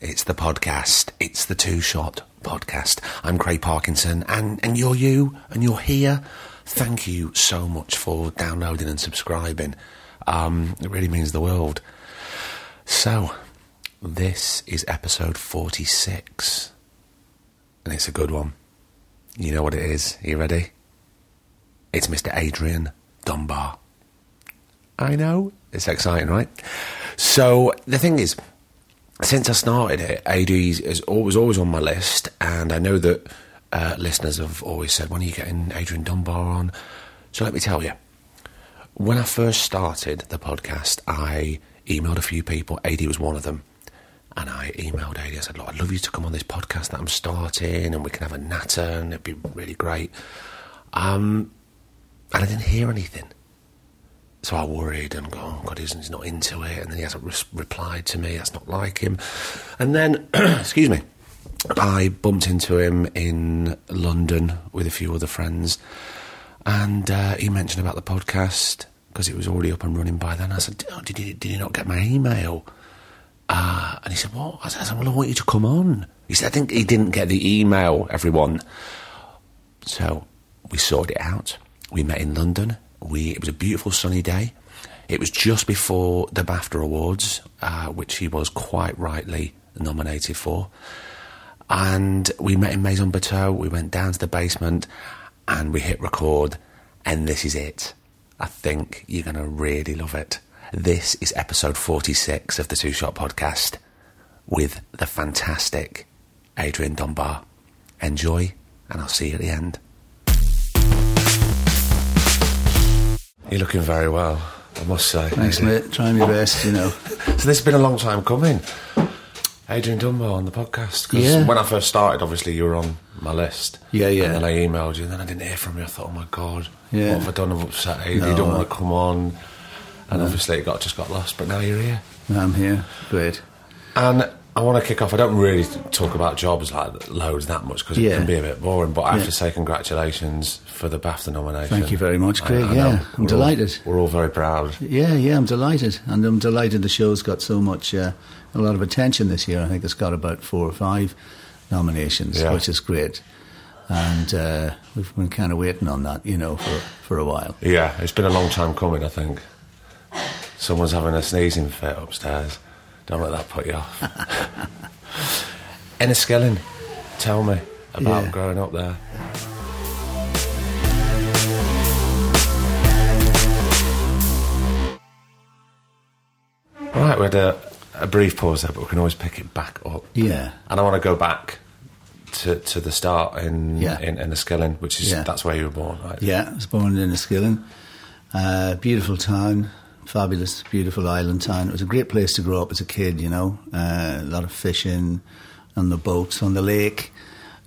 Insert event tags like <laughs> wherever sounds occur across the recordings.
It's the podcast. It's the Two Shot Podcast. I'm Craig Parkinson, and, and you're you, and you're here. Thank you so much for downloading and subscribing. Um, it really means the world. So, this is episode 46, and it's a good one. You know what it is. Are you ready? It's Mr. Adrian Dunbar. I know. It's exciting, right? So the thing is, since I started it, AD is always always on my list, and I know that uh, listeners have always said, "When are you getting Adrian Dunbar on?" So let me tell you, when I first started the podcast, I emailed a few people. AD was one of them. And I emailed AD. I said, Look, I'd love you to come on this podcast that I'm starting and we can have a natter and it'd be really great. Um, and I didn't hear anything. So I worried and go, oh God, he's not into it. And then he hasn't re- replied to me. That's not like him. And then, <clears throat> excuse me, I bumped into him in London with a few other friends. And uh, he mentioned about the podcast because it was already up and running by then. I said, oh, did, he, did not get my email? Uh, and he said, What? I said, Well, I want you to come on. He said, I think he didn't get the email, everyone. So we sorted it out. We met in London. We It was a beautiful sunny day. It was just before the BAFTA Awards, uh, which he was quite rightly nominated for. And we met in Maison Bertaux. We went down to the basement and we hit record. And this is it. I think you're going to really love it. This is episode 46 of the Two Shot Podcast with the fantastic Adrian Dunbar. Enjoy, and I'll see you at the end. You're looking very well, I must say. Thanks, mate. Trying my oh. best, you know. <laughs> So this has been a long time coming. Adrian Dunbar on the podcast. 'cause Yeah. when I first started, obviously you were on my list. Yeah, yeah. And then I emailed you, and then I didn't hear from you. I thought, oh my god, Yeah. what have I done? I've upset Adrian. No, you don't want to come on. And obviously it got just got lost, but now you're here. I'm here. Great. And I want to kick off. I don't really talk about jobs like loads that much because it Yeah. can be a bit boring. But I have Yeah. to say congratulations for the BAFTA nomination. Thank you very much, Craig. I, I yeah, I'm We're all- delighted. we're all very proud. Yeah, yeah, I'm delighted. And I'm delighted the show's got so much, uh, a lot of attention this year. I think it's got about four or five nominations, Yeah. which is great. And uh, we've been kind of waiting on that, you know, for, for a while. Yeah, it's been a long time coming. I think someone's having a sneezing fit upstairs. Don't let that put you off. <laughs> Enniskillen, tell me about Yeah. growing up there. Right, we had a, a brief pause there, but we can always pick it back up. Yeah. And I want to go back to, to the start in Yeah. in Enniskillen, which is Yeah. that's where you were born, right? Yeah, I was born in Enniskillen. Uh, beautiful town, fabulous, beautiful island town. It was a great place to grow up as a kid, you know. Uh, a lot of fishing on the boats on the lake.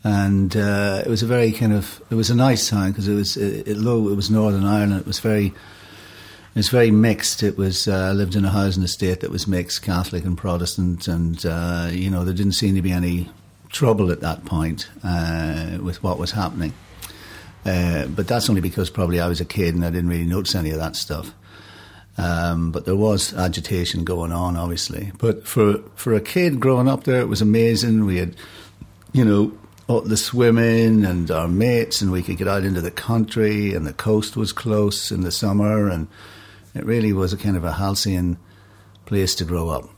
And uh, it was a very kind of, it was a nice town because it was, it, it, low, it was Northern Ireland. It was very, it was very mixed. It was, uh, lived in a housing estate that was mixed, Catholic and Protestant. And, uh, you know, there didn't seem to be any trouble at that point uh, with what was happening. Uh, but that's only because probably I was a kid and I didn't really notice any of that stuff. Um, but there was agitation going on, obviously. But for for a kid growing up there, it was amazing. We had, you know, all the swimming and our mates, and we could get out into the country, and the coast was close in the summer, and it really was a kind of a halcyon place to grow up.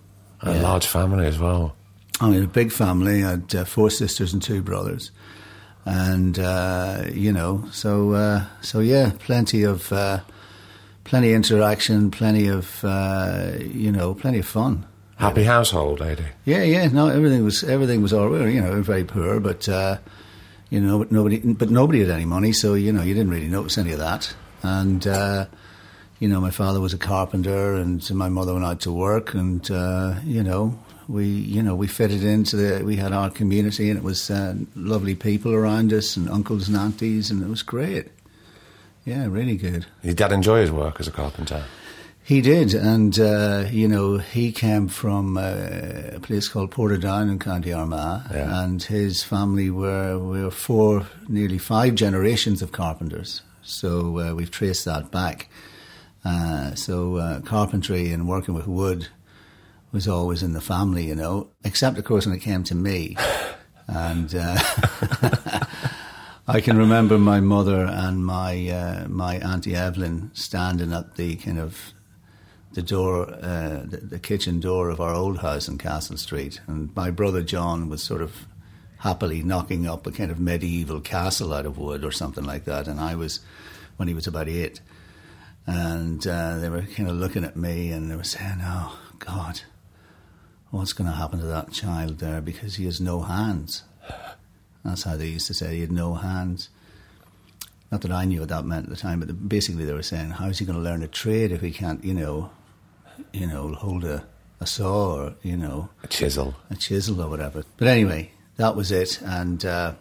A large family as well. I mean, a big family. I had uh, four sisters and two brothers, and uh, you know, so uh, so yeah, plenty of uh, plenty of interaction, plenty of uh, you know, plenty of fun. Happy household, lady. Yeah, yeah. No, everything was everything was all right. You know, very poor, but uh, you know, but nobody, but nobody had any money, so you know, you didn't really notice any of that. And uh, you know, my father was a carpenter, and my mother went out to work, and uh, you know, we, you know, we fitted into the. We had our community, and it was uh, lovely people around us, and uncles and aunties, and it was great. Yeah, really good. Did dad enjoy his work as a carpenter? He did, and uh, you know, he came from uh, a place called Portadown in County Armagh, Yeah. and his family were were four, nearly five generations of carpenters. So uh, we've traced that back. Uh, so uh, carpentry and working with wood was always in the family, you know. Except, of course, when it came to me, <laughs> and uh, <laughs> I can remember my mother and my uh, my auntie Evelyn standing at the kind of the door, uh, the, the kitchen door of our old house in Castle Street, and my brother John was sort of happily knocking up a kind of medieval castle out of wood or something like that, and I was when he was about eight, and uh, they were kind of looking at me and they were saying, "Oh God, what's going to happen to that child there? Because he has no hands." That's how they used to say he had no hands. Not that I knew what that meant at the time, but basically they were saying, "How's he going to learn a trade if he can't, you know, you know, hold a, a saw or you know, A chisel. a chisel or whatever?" But anyway, that was it. And uh,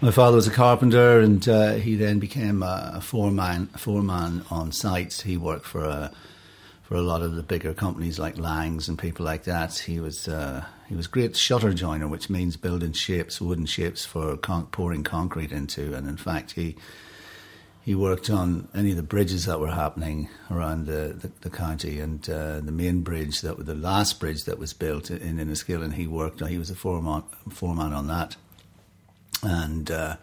my father was a carpenter, and uh, he then became a, foreman, a foreman on sites. He worked for a for a lot of the bigger companies like Langs and people like that. He was uh, he was great shutter joiner, which means building shapes, wooden shapes for con- pouring concrete into. And in fact, he he worked on any of the bridges that were happening around the, the, the county and uh, the main bridge that was the last bridge that was built in Enniskillen. He worked. He was a foreman foreman on that, and. Uh,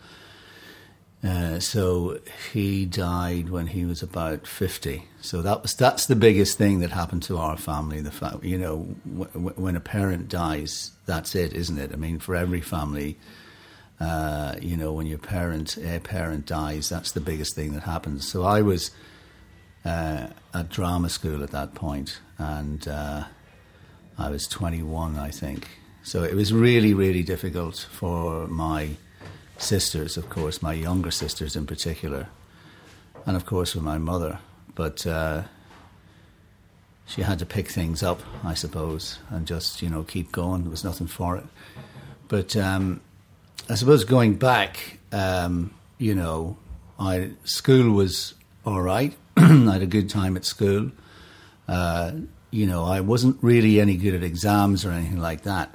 uh, so he died when he was about fifty. So that was that's the biggest thing that happened to our family. The fact, you know, w- when a parent dies, that's it, isn't it? I mean, for every family, uh, you know, when your parent a parent dies, that's the biggest thing that happens. So I was uh, at drama school at that point, and uh, I was twenty one, I think. So it was really, really difficult for my sisters, of course, my younger sisters in particular, and of course with my mother. But uh, she had to pick things up, I suppose, and just you know keep going. There was nothing for it. But um, I suppose going back, um, you know, I school was all right. <clears throat> I had a good time at school. Uh, you know, I wasn't really any good at exams or anything like that.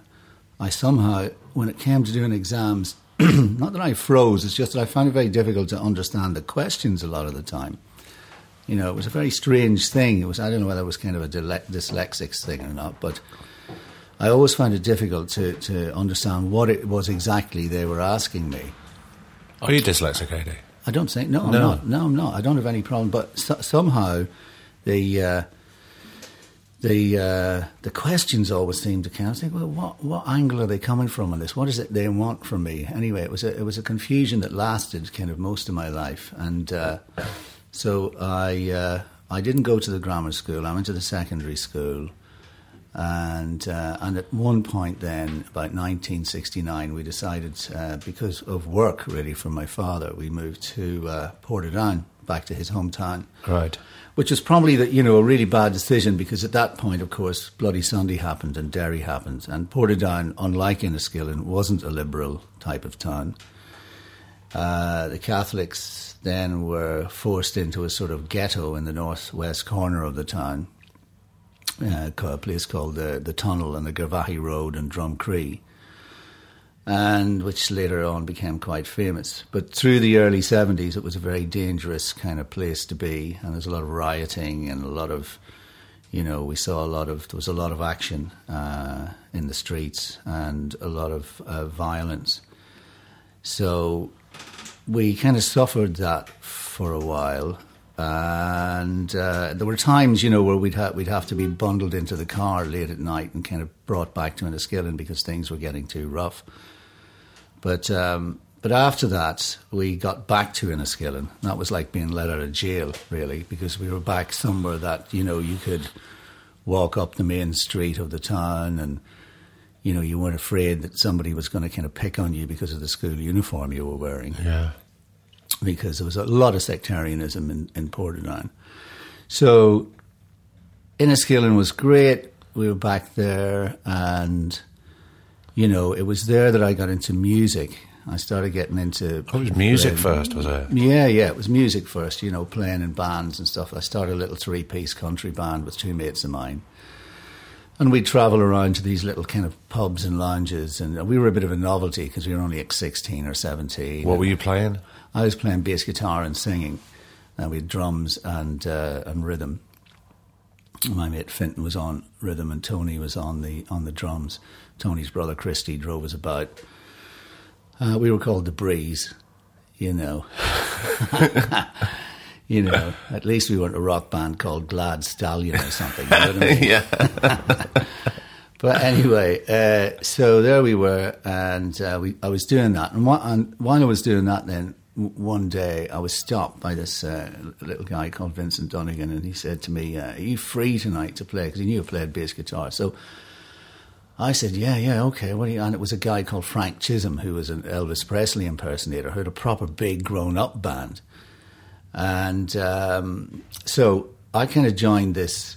I somehow, when it came to doing exams, <clears throat> not that I froze, it's just that I found it very difficult to understand the questions a lot of the time. You know, it was a very strange thing. It was, I don't know whether it was kind of a dyslexic thing or not, but I always found it difficult to, to understand what it was exactly they were asking me. Are you dyslexic, AD? I don't think no, I'm not. No, I'm not. I don't have any problem. But so, somehow, the uh, the uh, the questions always seem to kind I think, well, what what angle are they coming from on this? What is it they want from me? Anyway, it was a it was a confusion that lasted kind of most of my life, and uh, so I uh, I didn't go to the grammar school. I went to the secondary school. And uh, and at one point then, about 1969, we decided uh, because of work really from my father, we moved to uh, Portadown, back to his hometown, Right. which was probably the, you know a really bad decision because at that point, of course, Bloody Sunday happened and Derry happened, and Portadown, unlike Enniskillen, wasn't a liberal type of town. Uh, the Catholics then were forced into a sort of ghetto in the northwest corner of the town, uh, a place called the, the Tunnel and the Garvaghy Road and Drumcree, and which later on became quite famous. But through the early 70s, it was a very dangerous kind of place to be, and there's a lot of rioting and a lot of, you know, we saw a lot of, there was a lot of action uh, in the streets and a lot of uh, violence. So we kind of suffered that for a while. And uh, there were times, you know, where we'd, ha- we'd have to be bundled into the car late at night and kind of brought back to Enniskillen because things were getting too rough. But um, but after that, we got back to Enniskillen. That was like being let out of jail, really, because we were back somewhere that you know you could walk up the main street of the town, and you know you weren't afraid that somebody was going to kind of pick on you because of the school uniform you were wearing Yeah. because there was a lot of sectarianism in, in Portadown. So Enniskillen was great. we were back there, and you know, it was there that I got into music. I started getting into. Oh, it was music playing- first, was it? Yeah, yeah, it was music first. You know, playing in bands and stuff. I started a little three-piece country band with two mates of mine, and we'd travel around to these little kind of pubs and lounges, and we were a bit of a novelty because we were only like sixteen or seventeen. What were you playing? I was playing bass guitar and singing, and we had drums and uh, and rhythm. My mate Finton was on rhythm, and Tony was on the on the drums. Tony's brother Christy drove us about. Uh, we were called the Breeze, you know. <laughs> you know, at least we weren't a rock band called Glad Stallion or something. You know what I mean? <laughs> yeah. <laughs> But anyway, uh, so there we were, and uh, we, I was doing that. And, wh- and while I was doing that, then one day I was stopped by this uh, little guy called Vincent Dunnigan, and he said to me, uh, "Are you free tonight to play?" Because he knew I played bass guitar. So I said, "Yeah, yeah, okay." And it was a guy called Frank Chisholm, who was an Elvis Presley impersonator, who had a proper big grown-up band, and um, so I kind of joined this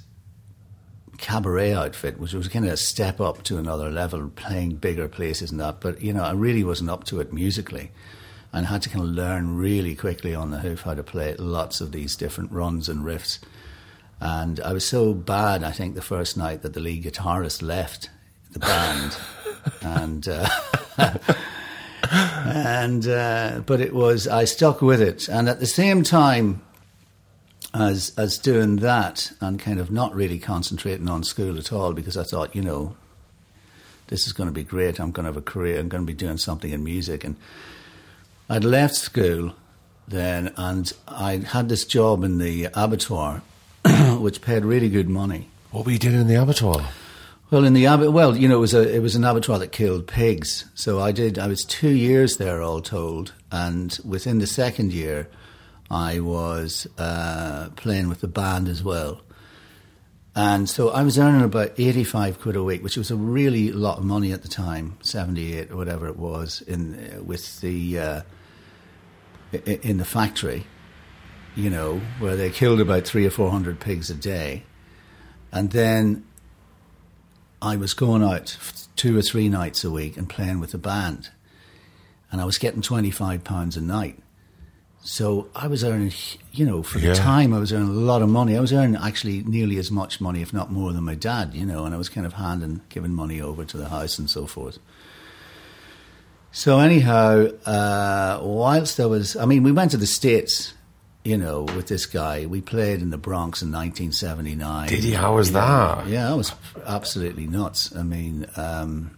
cabaret outfit, which was kind of a step up to another level, playing bigger places and that. But you know, I really wasn't up to it musically, and had to kind of learn really quickly on the hoof how to play lots of these different runs and riffs. And I was so bad, I think, the first night that the lead guitarist left the band, <laughs> and. Uh, <laughs> and uh, but it was I stuck with it, and at the same time, as as doing that and kind of not really concentrating on school at all because I thought, you know, this is going to be great. I'm going to have a career. I'm going to be doing something in music. And I'd left school then, and I had this job in the abattoir, <clears throat> which paid really good money. What were you doing in the abattoir? Well, in the abattoir, well, you know, it was a it was an abattoir that killed pigs. So I did. I was two years there, all told, and within the second year, I was uh, playing with the band as well. And so I was earning about eighty five quid a week, which was a really lot of money at the time, seventy eight or whatever it was, in uh, with the uh, in the factory, you know, where they killed about three or four hundred pigs a day, and then I was going out two or three nights a week and playing with the band, and I was getting twenty five pounds a night. So I was earning, you know, for the Yeah. time I was earning a lot of money. I was earning actually nearly as much money, if not more, than my dad, you know, and I was kind of handing, giving money over to the house and so forth. So anyhow, uh, whilst I was, I mean, we went to the States, you know, with this guy. We played in the Bronx in 1979. Did you? How was that? Yeah, I was absolutely nuts. I mean, um,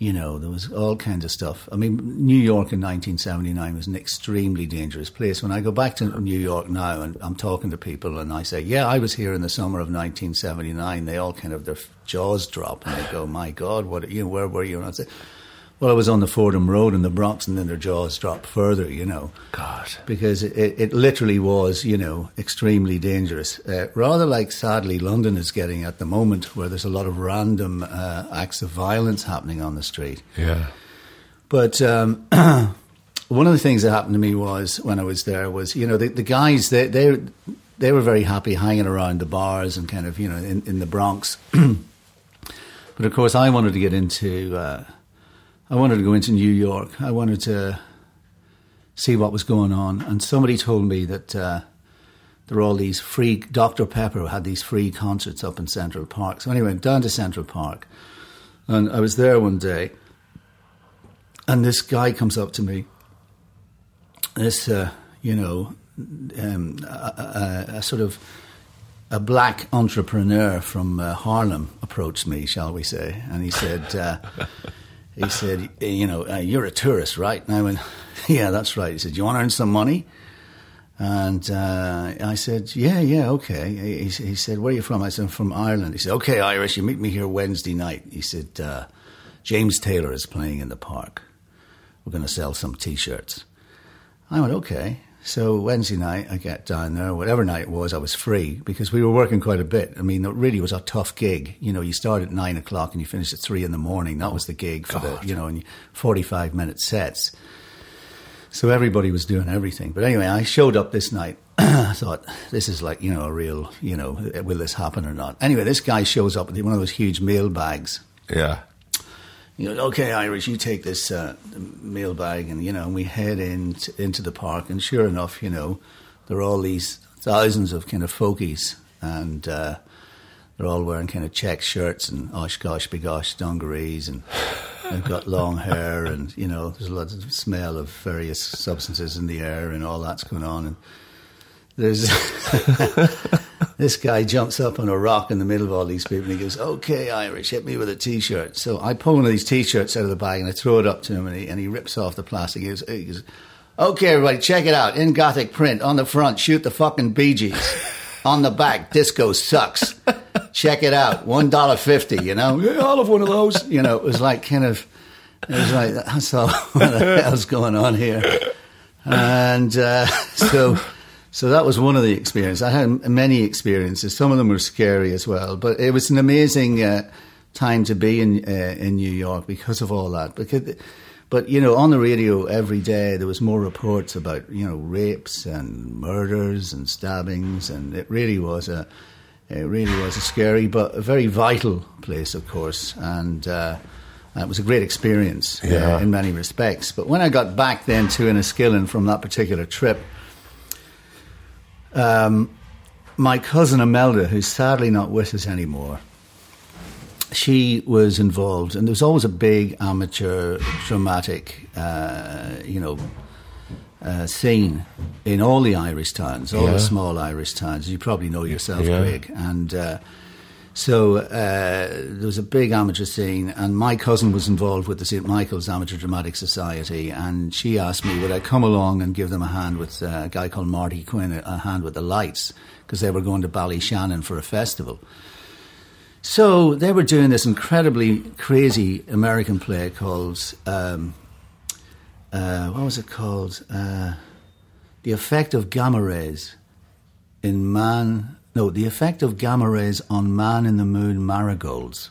you know, there was all kinds of stuff. I mean, New York in 1979 was an extremely dangerous place. When I go back to New York now and I'm talking to people and I say, yeah, I was here in the summer of 1979, they all kind of, their jaws drop and they go, my God, what, you know, where were you? And I say, well, I was on the Fordham Road in the Bronx and then their jaws dropped further, you know God. because it, it literally was, you know, extremely dangerous. Uh, rather like, sadly, London is getting at the moment, where there's a lot of random uh, acts of violence happening on the street. Yeah. But um, <clears throat> one of the things that happened to me was when I was there was, you know, the, the guys they they they were very happy hanging around the bars and kind of, you know, in, in the Bronx. <clears throat> but of course, I wanted to get into. Uh, I wanted to go into New York. I wanted to see what was going on. And somebody told me that uh, there were all these free, Dr. Pepper had these free concerts up in Central Park. So anyway, down to Central Park. And I was there one day. And this guy comes up to me. This, uh, you know, um, a, a, a sort of a black entrepreneur from uh, Harlem approached me, shall we say, and he said, uh, he said, you know, uh, you're a tourist, right? And I went, <laughs> yeah, that's right. He said, you want to earn some money? And uh, I said, yeah, yeah, okay. He, he said, where are you from? I said, I'm from Ireland. He said, okay, Irish, you meet me here Wednesday night. He said, uh, James Taylor is playing in the park. We're going to sell some T-shirts. I went, okay. So Wednesday night, I get down there. Whatever night it was, I was free because we were working quite a bit. I mean, it really was a tough gig. You know, you start at nine o'clock and you finish at three in the morning. That was the gig for the, you know, and forty-five minute sets. So everybody was doing everything. But anyway, I showed up this night <clears throat> I thought, this is like, you know, a real, you know, will this happen or not? Anyway, this guy shows up with one of those huge mail bags. Yeah. He goes, okay, Irish, you take this uh, mail bag, and, you know, and we head in t- into the park, and sure enough, you know, there are all these thousands of kind of folkies, and uh, they're all wearing kind of check shirts and OshKosh B'gosh dungarees, and they've got long hair, and, you know, there's a lot of smell of various substances in the air, and all that's going on, and there's <laughs> this guy jumps up on a rock in the middle of all these people and he goes, "Okay, Irish, hit me with a t-shirt." So I pull one of these t-shirts out of the bag and I throw it up to him and he, and he rips off the plastic. He goes, he goes, "Okay, everybody, check it out in Gothic print on the front. Shoot the fucking Bee Gees." On the back, disco sucks. Check it out, one dollar fifty. You know, yeah, I'll have one of those. You know, it was like kind of, it was like that's all. <laughs> What the hell's going on here? And uh, <laughs> so so that was one of the experiences. I had many experiences. Some of them were scary as well, but it was an amazing uh, time to be in uh, in New York because of all that. Because, but you know, on the radio every day there was more reports about you know rapes and murders and stabbings, and it really was a it really was a scary but a very vital place, of course, and. Uh, it was a great experience uh, Yeah. in many respects. But when I got back then to Enniskillen from that particular trip, um, my cousin Imelda, who's sadly not with us anymore, she was involved, and there was always a big amateur dramatic, uh, you know, uh, scene in all the Irish towns, all Yeah. the small Irish towns. You probably know yourself, Yeah. Craig. And uh, so uh, there was a big amateur scene, and my cousin was involved with the St. Michael's Amateur Dramatic Society, and she asked me would I come along and give them a hand with uh, a guy called Marty Quinn, a, hand with the lights, because they were going to Ballyshannon for a festival. So they were doing this incredibly crazy American play called, um, uh, what was it called? Uh, the Effect of Gamma Rays in Man. No, The Effect of Gamma Rays on Man in the Moon Marigolds.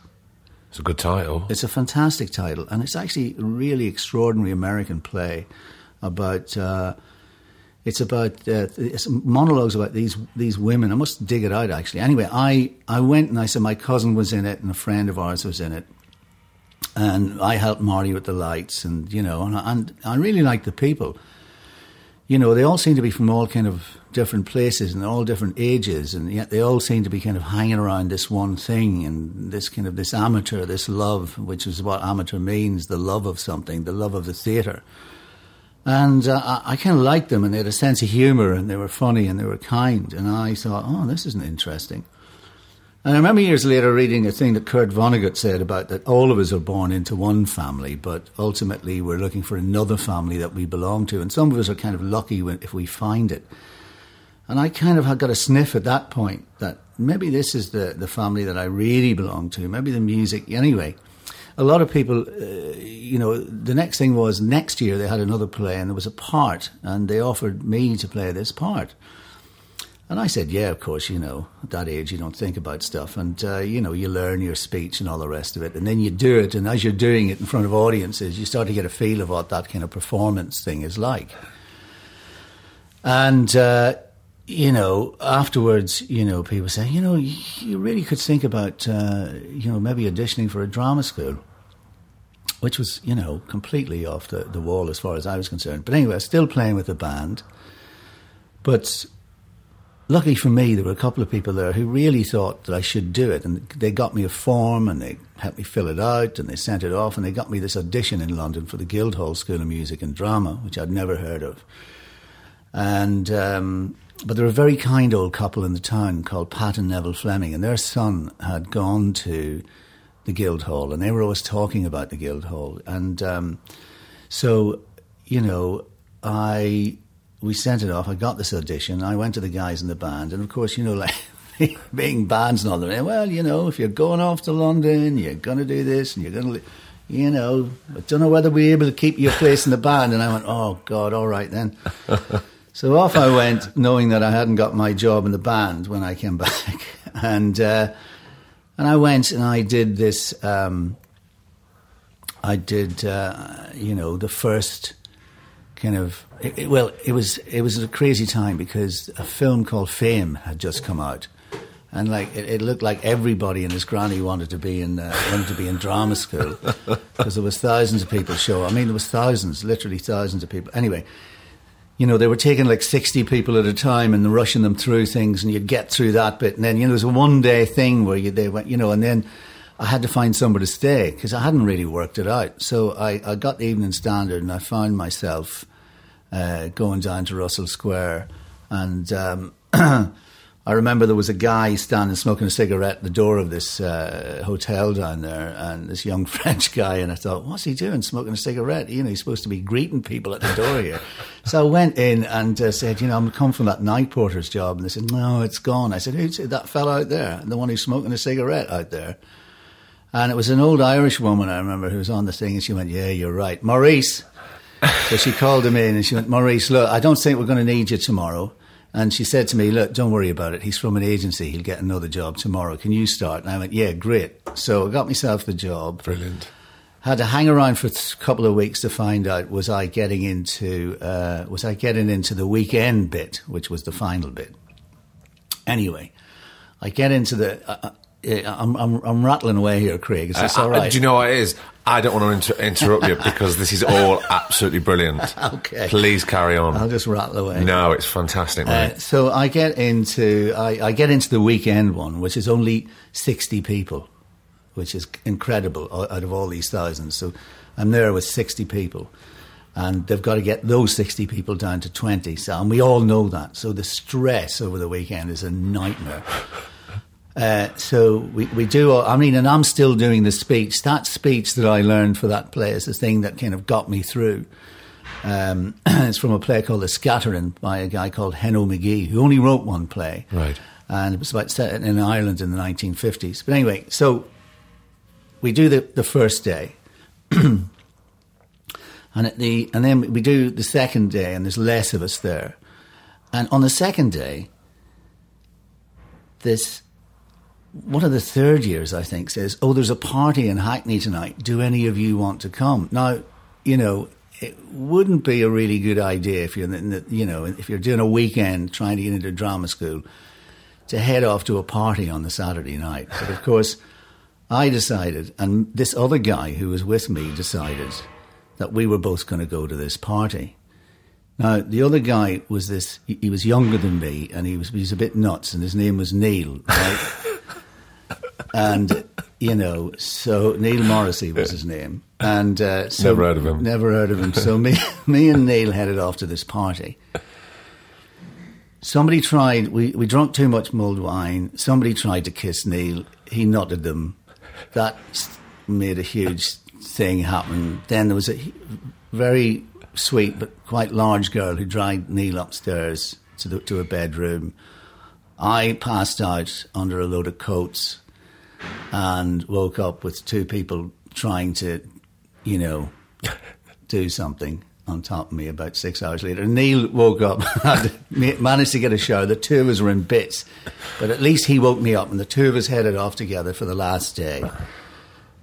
It's a good title. It's a fantastic title, and it's actually a really extraordinary American play about. Uh, it's about uh, it's monologues about these these women. I must dig it out actually. Anyway, I I went and I said my cousin was in it and a friend of ours was in it, and I helped Marty with the lights and you know and I, and I really liked the people. You know, they all seem to be from all kind of different places and all different ages, and yet they all seem to be kind of hanging around this one thing and this kind of this amateur, this love, which is what amateur means: the love of something, the love of the theatre. And uh, I, I kind of liked them, and they had a sense of humour, and they were funny, and they were kind. And I thought, oh, this isn't interesting. And I remember years later reading a thing that Kurt Vonnegut said about that all of us are born into one family, but ultimately we're looking for another family that we belong to. And some of us are kind of lucky when, if we find it. And I kind of got a sniff at that point that maybe this is the, the family that I really belong to, maybe the music. Anyway, a lot of people, uh, you know, the next thing was next year they had another play and there was a part, and they offered me to play this part. And I said, yeah, of course, you know, at that age you don't think about stuff. And, uh, you know, you learn your speech and all the rest of it. And then you do it. And as you're doing it in front of audiences, you start to get a feel of what that kind of performance thing is like. And, uh, you know, afterwards, you know, people say, you know, you, really could think about, uh, you know, maybe auditioning for a drama school, which was, you know, completely off the, the wall as far as I was concerned. But anyway, I was still playing with the band. But lucky for me, there were a couple of people there who really thought that I should do it. And they got me a form and they helped me fill it out and they sent it off and they got me this audition in London for the Guildhall School of Music and Drama, which I'd never heard of. And, um, but there were a very kind old couple in the town called Pat and Neville Fleming, and their son had gone to the Guildhall and they were always talking about the Guildhall. And um, so, you know, I we sent it off. I got this audition. I went to the guys in the band, and of course, you know, like <laughs> being bands and all that. Well, you know, if you're going off to London, you're going to do this, and you're going to, you know, I don't know whether we're able to keep your place in the band. And I went, oh God, all right then. <laughs> so off I went, knowing that I hadn't got my job in the band when I came <laughs> back, and uh, and I went and I did this. Um, I did, uh, you know, the first kind of it, it- well, it was it was a crazy time because a film called Fame had just come out, and like it, it looked like everybody and his granny wanted to be in uh, wanted to be in drama school <laughs> because there was thousands of people show. I mean, there was thousands, literally thousands of people. Anyway. You know, they were taking like 60 people at a time and rushing them through things, and you'd get through that bit. And then, you know, it was a one day thing where you, they went, you know, and then I had to find somewhere to stay because I hadn't really worked it out. So I, I got the Evening Standard and I found myself uh, going down to Russell Square. And um, <clears throat> I remember there was a guy standing smoking a cigarette at the door of this uh, hotel down there, and this young <laughs> French guy. And I thought, what's he doing smoking a cigarette? You know, he's supposed to be greeting people at the door here. <laughs> so I went in and uh, said, you know, I'm come from that night porter's job. And they said, no, it's gone. I said, who's that fellow out there? The one who's smoking a cigarette out there. And it was an old Irish woman, I remember, who was on the thing, and she went, Yeah, you're right. Maurice. So she called him in, and she went, Maurice, look, I don't think we're going to need you tomorrow. And she said to me, Look, don't worry about it. He's from an agency. He'll get another job tomorrow. Can you start? And I went, Yeah, great. So I got myself the job. Brilliant. Had to hang around for a couple of weeks to find out was I getting into uh, was I getting into the weekend bit, which was the final bit. Anyway, I get into the. Uh, uh, I'm, I'm, I'm rattling away here, Craig. Is this Uh, all right? Do you know what it is? I don't want to inter- interrupt you because this is all <laughs> absolutely brilliant. <laughs> Okay. Please carry on. I'll just rattle away. No, it's fantastic, mate. Uh, so I get into I, I get into the weekend one, which is only sixty people, which is incredible out of all these thousands. So I'm there with sixty people, and they've got to get those sixty people down to twenty. So and we all know that. So the stress over the weekend is a nightmare. <laughs> Uh, so we, we do, I mean, and I'm still doing the speech. That speech that I learned for that play is the thing that kind of got me through. Um, <clears throat> it's from a play called The Scattering by a guy called Heno McGee, who only wrote one play. Right. And it was about set in Ireland in the 1950s. But anyway, so we do the, the first day. <clears throat> and, at the, and then we do the second day, and there's less of us there. And on the second day, this one of the third years, I think, says, "Oh, there's a party in Hackney tonight. Do any of you want to come?" Now, you know, it wouldn't be a really good idea if you're, the, you know, if you're doing a weekend trying to get into drama school, to head off to a party on the Saturday night. But of course, I decided, and this other guy who was with me decided that we were both going to go to this party. Now, the other guy was this, he, he was younger than me, and he was, he was a bit nuts, and his name was Neil, right? <laughs> and, you know, so Neil Morrissey was his name. And uh, so Never heard of him. Never heard of him. So me, <laughs> me and Neil headed off to this party. Somebody tried, we, we drank too much mulled wine. Somebody tried to kiss Neil. He nutted them. That made a huge thing happen. Then there was a very sweet but quite large girl who dragged Neil upstairs to, the, to a bedroom. I passed out under a load of coats and woke up with two people trying to, you know, <laughs> do something on top of me about six hours later. Neil woke up, <laughs> had managed to get a shower. The two of us were in bits, but at least he woke me up, and the two of us headed off together for the last day.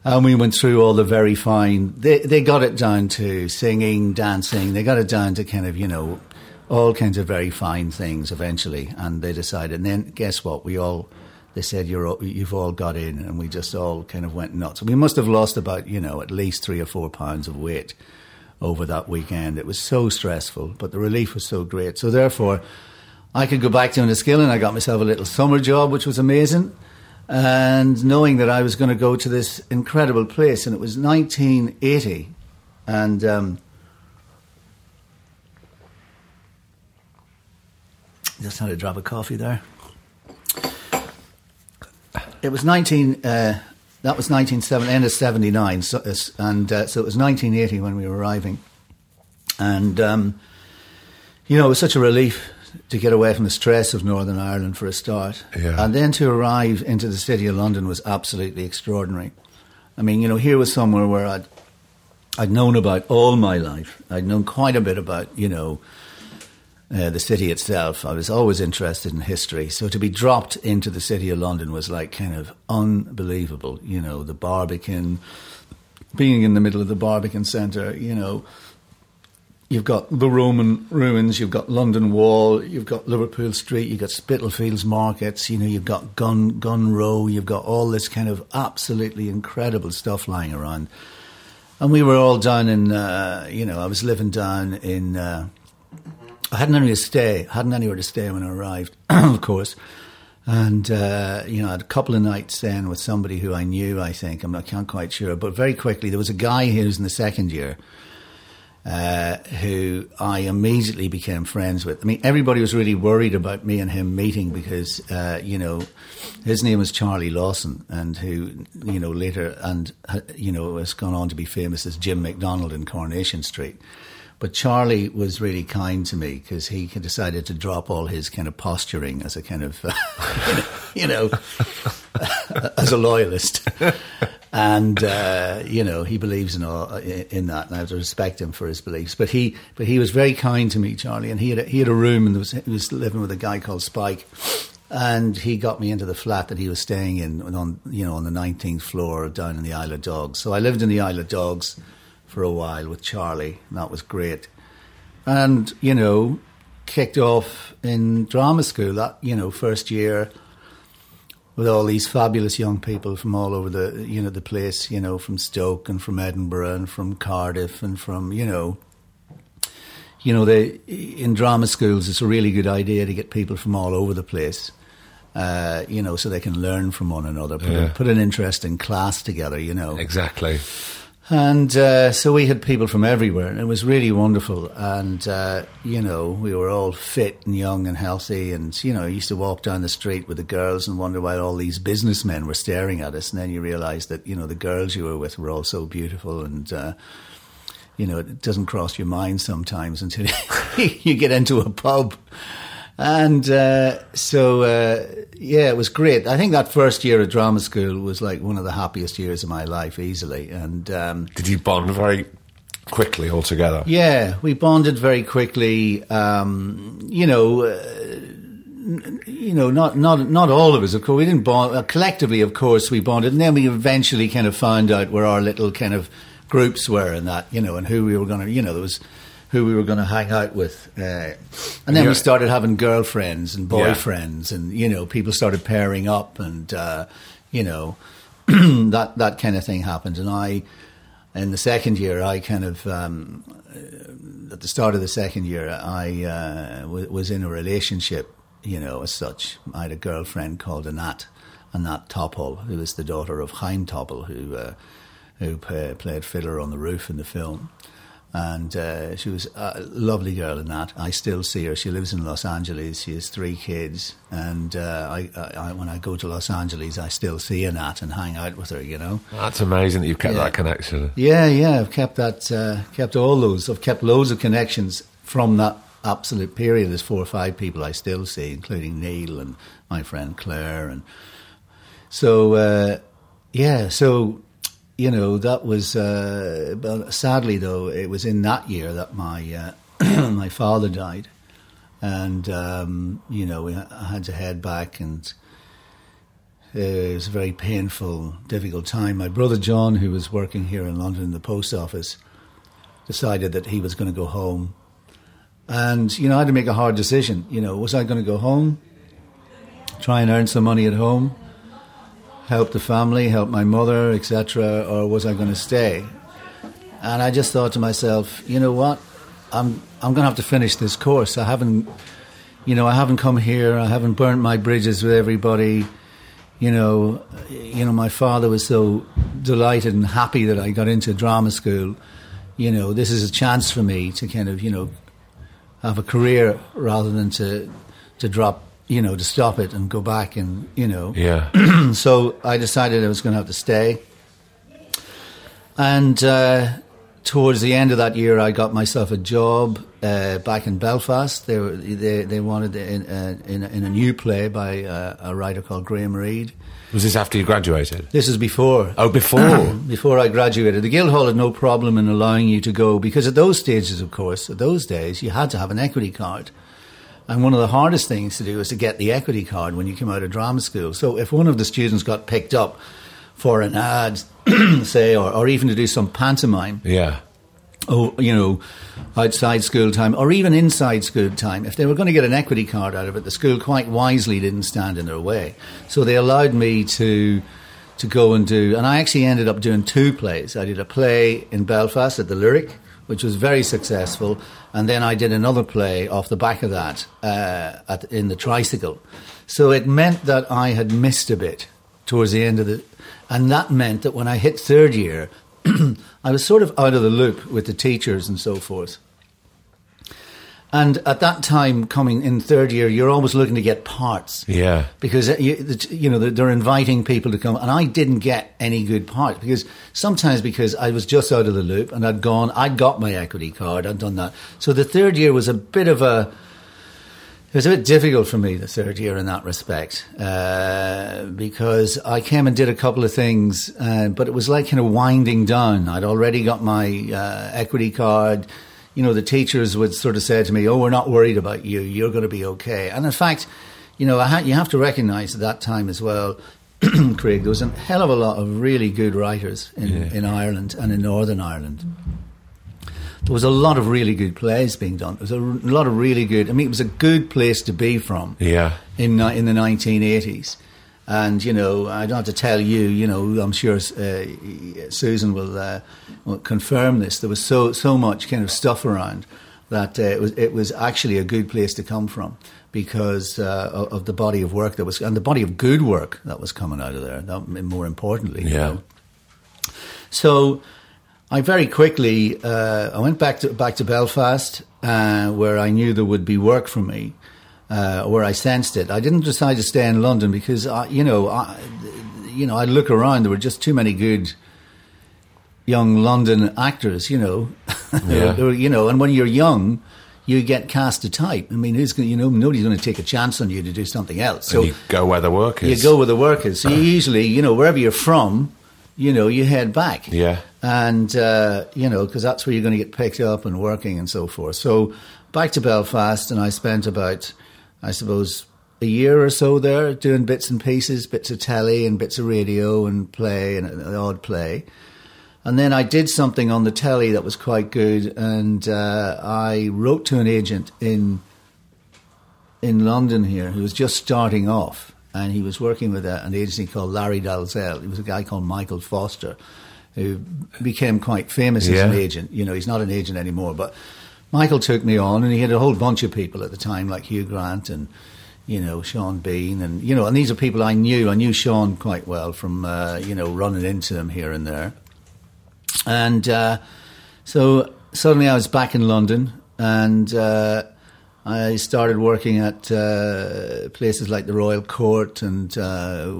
And we went through all the very fine. They they got it down to singing, dancing. They got it down to kind of you know all kinds of very fine things eventually. And they decided. And then guess what? We all they said you're you've all got in, and we just all kind of went nuts. We must have lost about you know at least three or four pounds of weight over that weekend. It was so stressful, but the relief was so great. So therefore, I could go back to and I got myself a little summer job, which was amazing. And knowing that I was going to go to this incredible place, and it was 1980, and um, just had a drop of coffee there. It was 19. Uh, that was 1970, end of 79, so, and uh, so it was 1980 when we were arriving. And, um, you know, it was such a relief to get away from the stress of Northern Ireland for a start. Yeah. And then to arrive into the city of London was absolutely extraordinary. I mean, you know, here was somewhere where I'd, I'd known about all my life. I'd known quite a bit about, you know, uh, the city itself. I was always interested in history. So to be dropped into the city of London was like kind of unbelievable. You know, the Barbican, being in the middle of the Barbican Centre, you know, you've got the Roman ruins, you've got London Wall, you've got Liverpool Street, you've got Spitalfields markets, you know, you've got Gun Gun Row, you've got all this kind of absolutely incredible stuff lying around. And we were all down in, uh, you know, I was living down in. Uh, I hadn't anywhere to stay. I hadn't anywhere to stay when I arrived, <clears throat> of course. And, uh, you know, I had a couple of nights then with somebody who I knew, I think. I'm not, I'm quite sure. But very quickly, there was a guy who was in the second year uh, who I immediately became friends with. I mean, everybody was really worried about me and him meeting because, uh, you know, his name was Charlie Lawson, and who, you know, later and you know has gone on to be famous as Jim McDonald in Coronation Street. But Charlie was really kind to me because he decided to drop all his kind of posturing as a kind of, uh, <laughs> you know, <laughs> as a loyalist and uh, you know he believes in all in that, and I have to respect him for his beliefs. But he but he was very kind to me, Charlie, and he had a, he had a room and was, he was living with a guy called Spike, and he got me into the flat that he was staying in on you know on the nineteenth floor down in the Isle of Dogs. So I lived in the Isle of Dogs for a while with Charlie, and that was great. And you know, kicked off in drama school that you know first year with all these fabulous young people from all over the you know the place, you know, from Stoke and from Edinburgh and from Cardiff and from you know, you know, they in drama schools it's a really good idea to get people from all over the place. Uh, you know, so they can learn from one another, put, yeah. a, put an interesting class together, you know. Exactly. And uh, so we had people from everywhere, and it was really wonderful. And, uh, you know, we were all fit and young and healthy. And, you know, I used to walk down the street with the girls and wonder why all these businessmen were staring at us. And then you realize that, you know, the girls you were with were all so beautiful. And, uh, you know, it doesn't cross your mind sometimes until <laughs> you get into a pub and uh, so, uh, yeah, it was great. I think that first year at drama school was like one of the happiest years of my life, easily. And um, did you bond very quickly all together? Yeah, we bonded very quickly. Um, you know. Uh, you know, not not not all of us, of course. We didn't bond uh, collectively, of course. We bonded, and then we eventually kind of found out where our little kind of groups were, and that you know, and who we were going to. You know, there was who we were going to hang out with. Uh, and then we started having girlfriends and boyfriends, yeah. and you know, people started pairing up, and uh, you know, <clears throat> that that kind of thing happened. And I, in the second year, I kind of. Um, at the start of the second year, I uh, w- was in a relationship, you know, as such. I had a girlfriend called Annette, Annette Topol, who was the daughter of Chaim Topol, who uh, who played fiddler on the roof in the film and uh, she was a lovely girl in that. I still see her. She lives in Los Angeles. She has three kids, and uh, I, I, when I go to Los Angeles, I still see Annette and hang out with her. You know, that's amazing that you've kept yeah. that connection. Yeah, yeah, I've kept that, uh, kept all those. I've kept loads of connections from that absolute period. There's four or five people I still see, including Neil and my friend Claire, and so uh, yeah, so you know, that was, uh, but sadly though, it was in that year that my, uh, <clears throat> my father died. And, um, you know, I had to head back and it was a very painful, difficult time. My brother John, who was working here in London in the post office, decided that he was going to go home. And, you know, I had to make a hard decision. You know, was I going to go home, try and earn some money at home? Help the family, help my mother, etc., or was I going to stay? And I just thought to myself, you know what, I'm I'm going to have to finish this course. I haven't, you know, I haven't come here. I haven't burnt my bridges with everybody. You know, you know, my father was so delighted and happy that I got into drama school. You know, this is a chance for me to kind of, you know, have a career rather than to to drop you know, to stop it and go back and, you know. Yeah. <clears throat> so I decided I was going to have to stay. And uh, towards the end of that year, I got myself a job uh, back in Belfast. They, were, they, they wanted in, uh, in, in, a new play by uh, a writer called Graham Reid. Was this after you graduated? This is before. Oh, <clears throat> before? before I graduated. The Guildhall had no problem in allowing you to go because at those stages, of course, at those days, you had to have an equity card. And one of the hardest things to do is to get the equity card when you come out of drama school. So if one of the students got picked up for an ad, <clears throat> say, or, or even to do some pantomime, yeah, oh, you know, outside school time or even inside school time, if they were going to get an equity card out of it, the school quite wisely didn't stand in their way. So they allowed me to to go and do, and I actually ended up doing two plays. I did a play in Belfast at the Lyric, which was very successful, and then I did another play off the back of that uh, at, in the Tricycle. So it meant that I had missed a bit towards the end of the, and that meant that when I hit third year, <clears throat> I was sort of out of the loop with the teachers and so forth. And at that time, coming in third year, you're always looking to get parts. Yeah. Because, uh, you, you know, they're inviting people to come. And I didn't get any good parts because sometimes because I was just out of the loop and I'd gone, I'd got my equity card, I'd done that. So the third year was a bit of a, it was a bit difficult for me the third year in that respect uh, because I came and did a couple of things, uh, but it was like kind of winding down. I'd already got my uh, equity card. You know, the teachers would sort of say to me, "Oh, we're not worried about you. You're going to be okay." And in fact, you know, ha- you have to recognise at that time as well. <clears throat> Craig, there was a hell of a lot of really good writers in, Yeah. in Ireland and in Northern Ireland there was a lot of really good plays being done. There was a r- lot of really good. I mean, it was a good place to be from Yeah. in in the 1980s. And you know, I don't have to tell you. You know, I'm sure uh, Susan will, uh, will confirm this. There was so so much kind of stuff around that uh, it was it was actually a good place to come from because uh, of, of the body of work that was and the body of good work that was coming out of there. That, more importantly, you Yeah. know. So I very quickly uh, I went back to back to Belfast, uh, where I knew there would be work for me, uh, where I sensed it. I didn't decide to stay in London because I, you know, I, you know, I look around. There were just too many good young London actors. You know, <laughs> Yeah. Were- you know, and when you're young. You get cast a type. I mean, who's going? You know, nobody's going to take a chance on you to do something else. So and you go where the work is. you go where the work is. So you usually, you know, wherever you're from, you know, you head back. Yeah. And, uh, you know, because that's where you're going to get picked up and working and so forth. So back to Belfast, and I spent about, I suppose, a year or so there doing bits and pieces, bits of telly and bits of radio and play and an odd play. And then I did something on the telly that was quite good, and uh, I wrote to an agent in in London here who was just starting off, and he was working with a, an agency called Larry Dalzell. He was a guy called Michael Foster, who became quite famous as an agent. You know, he's not an agent anymore, but Michael took me on, and he had a whole bunch of people at the time, like Hugh Grant and you know Sean Bean, and you know, and these are people I knew. I knew Sean quite well from uh, you know running into them here and there. And uh, so suddenly I was back in London and uh, I started working at uh, places like the Royal Court and uh,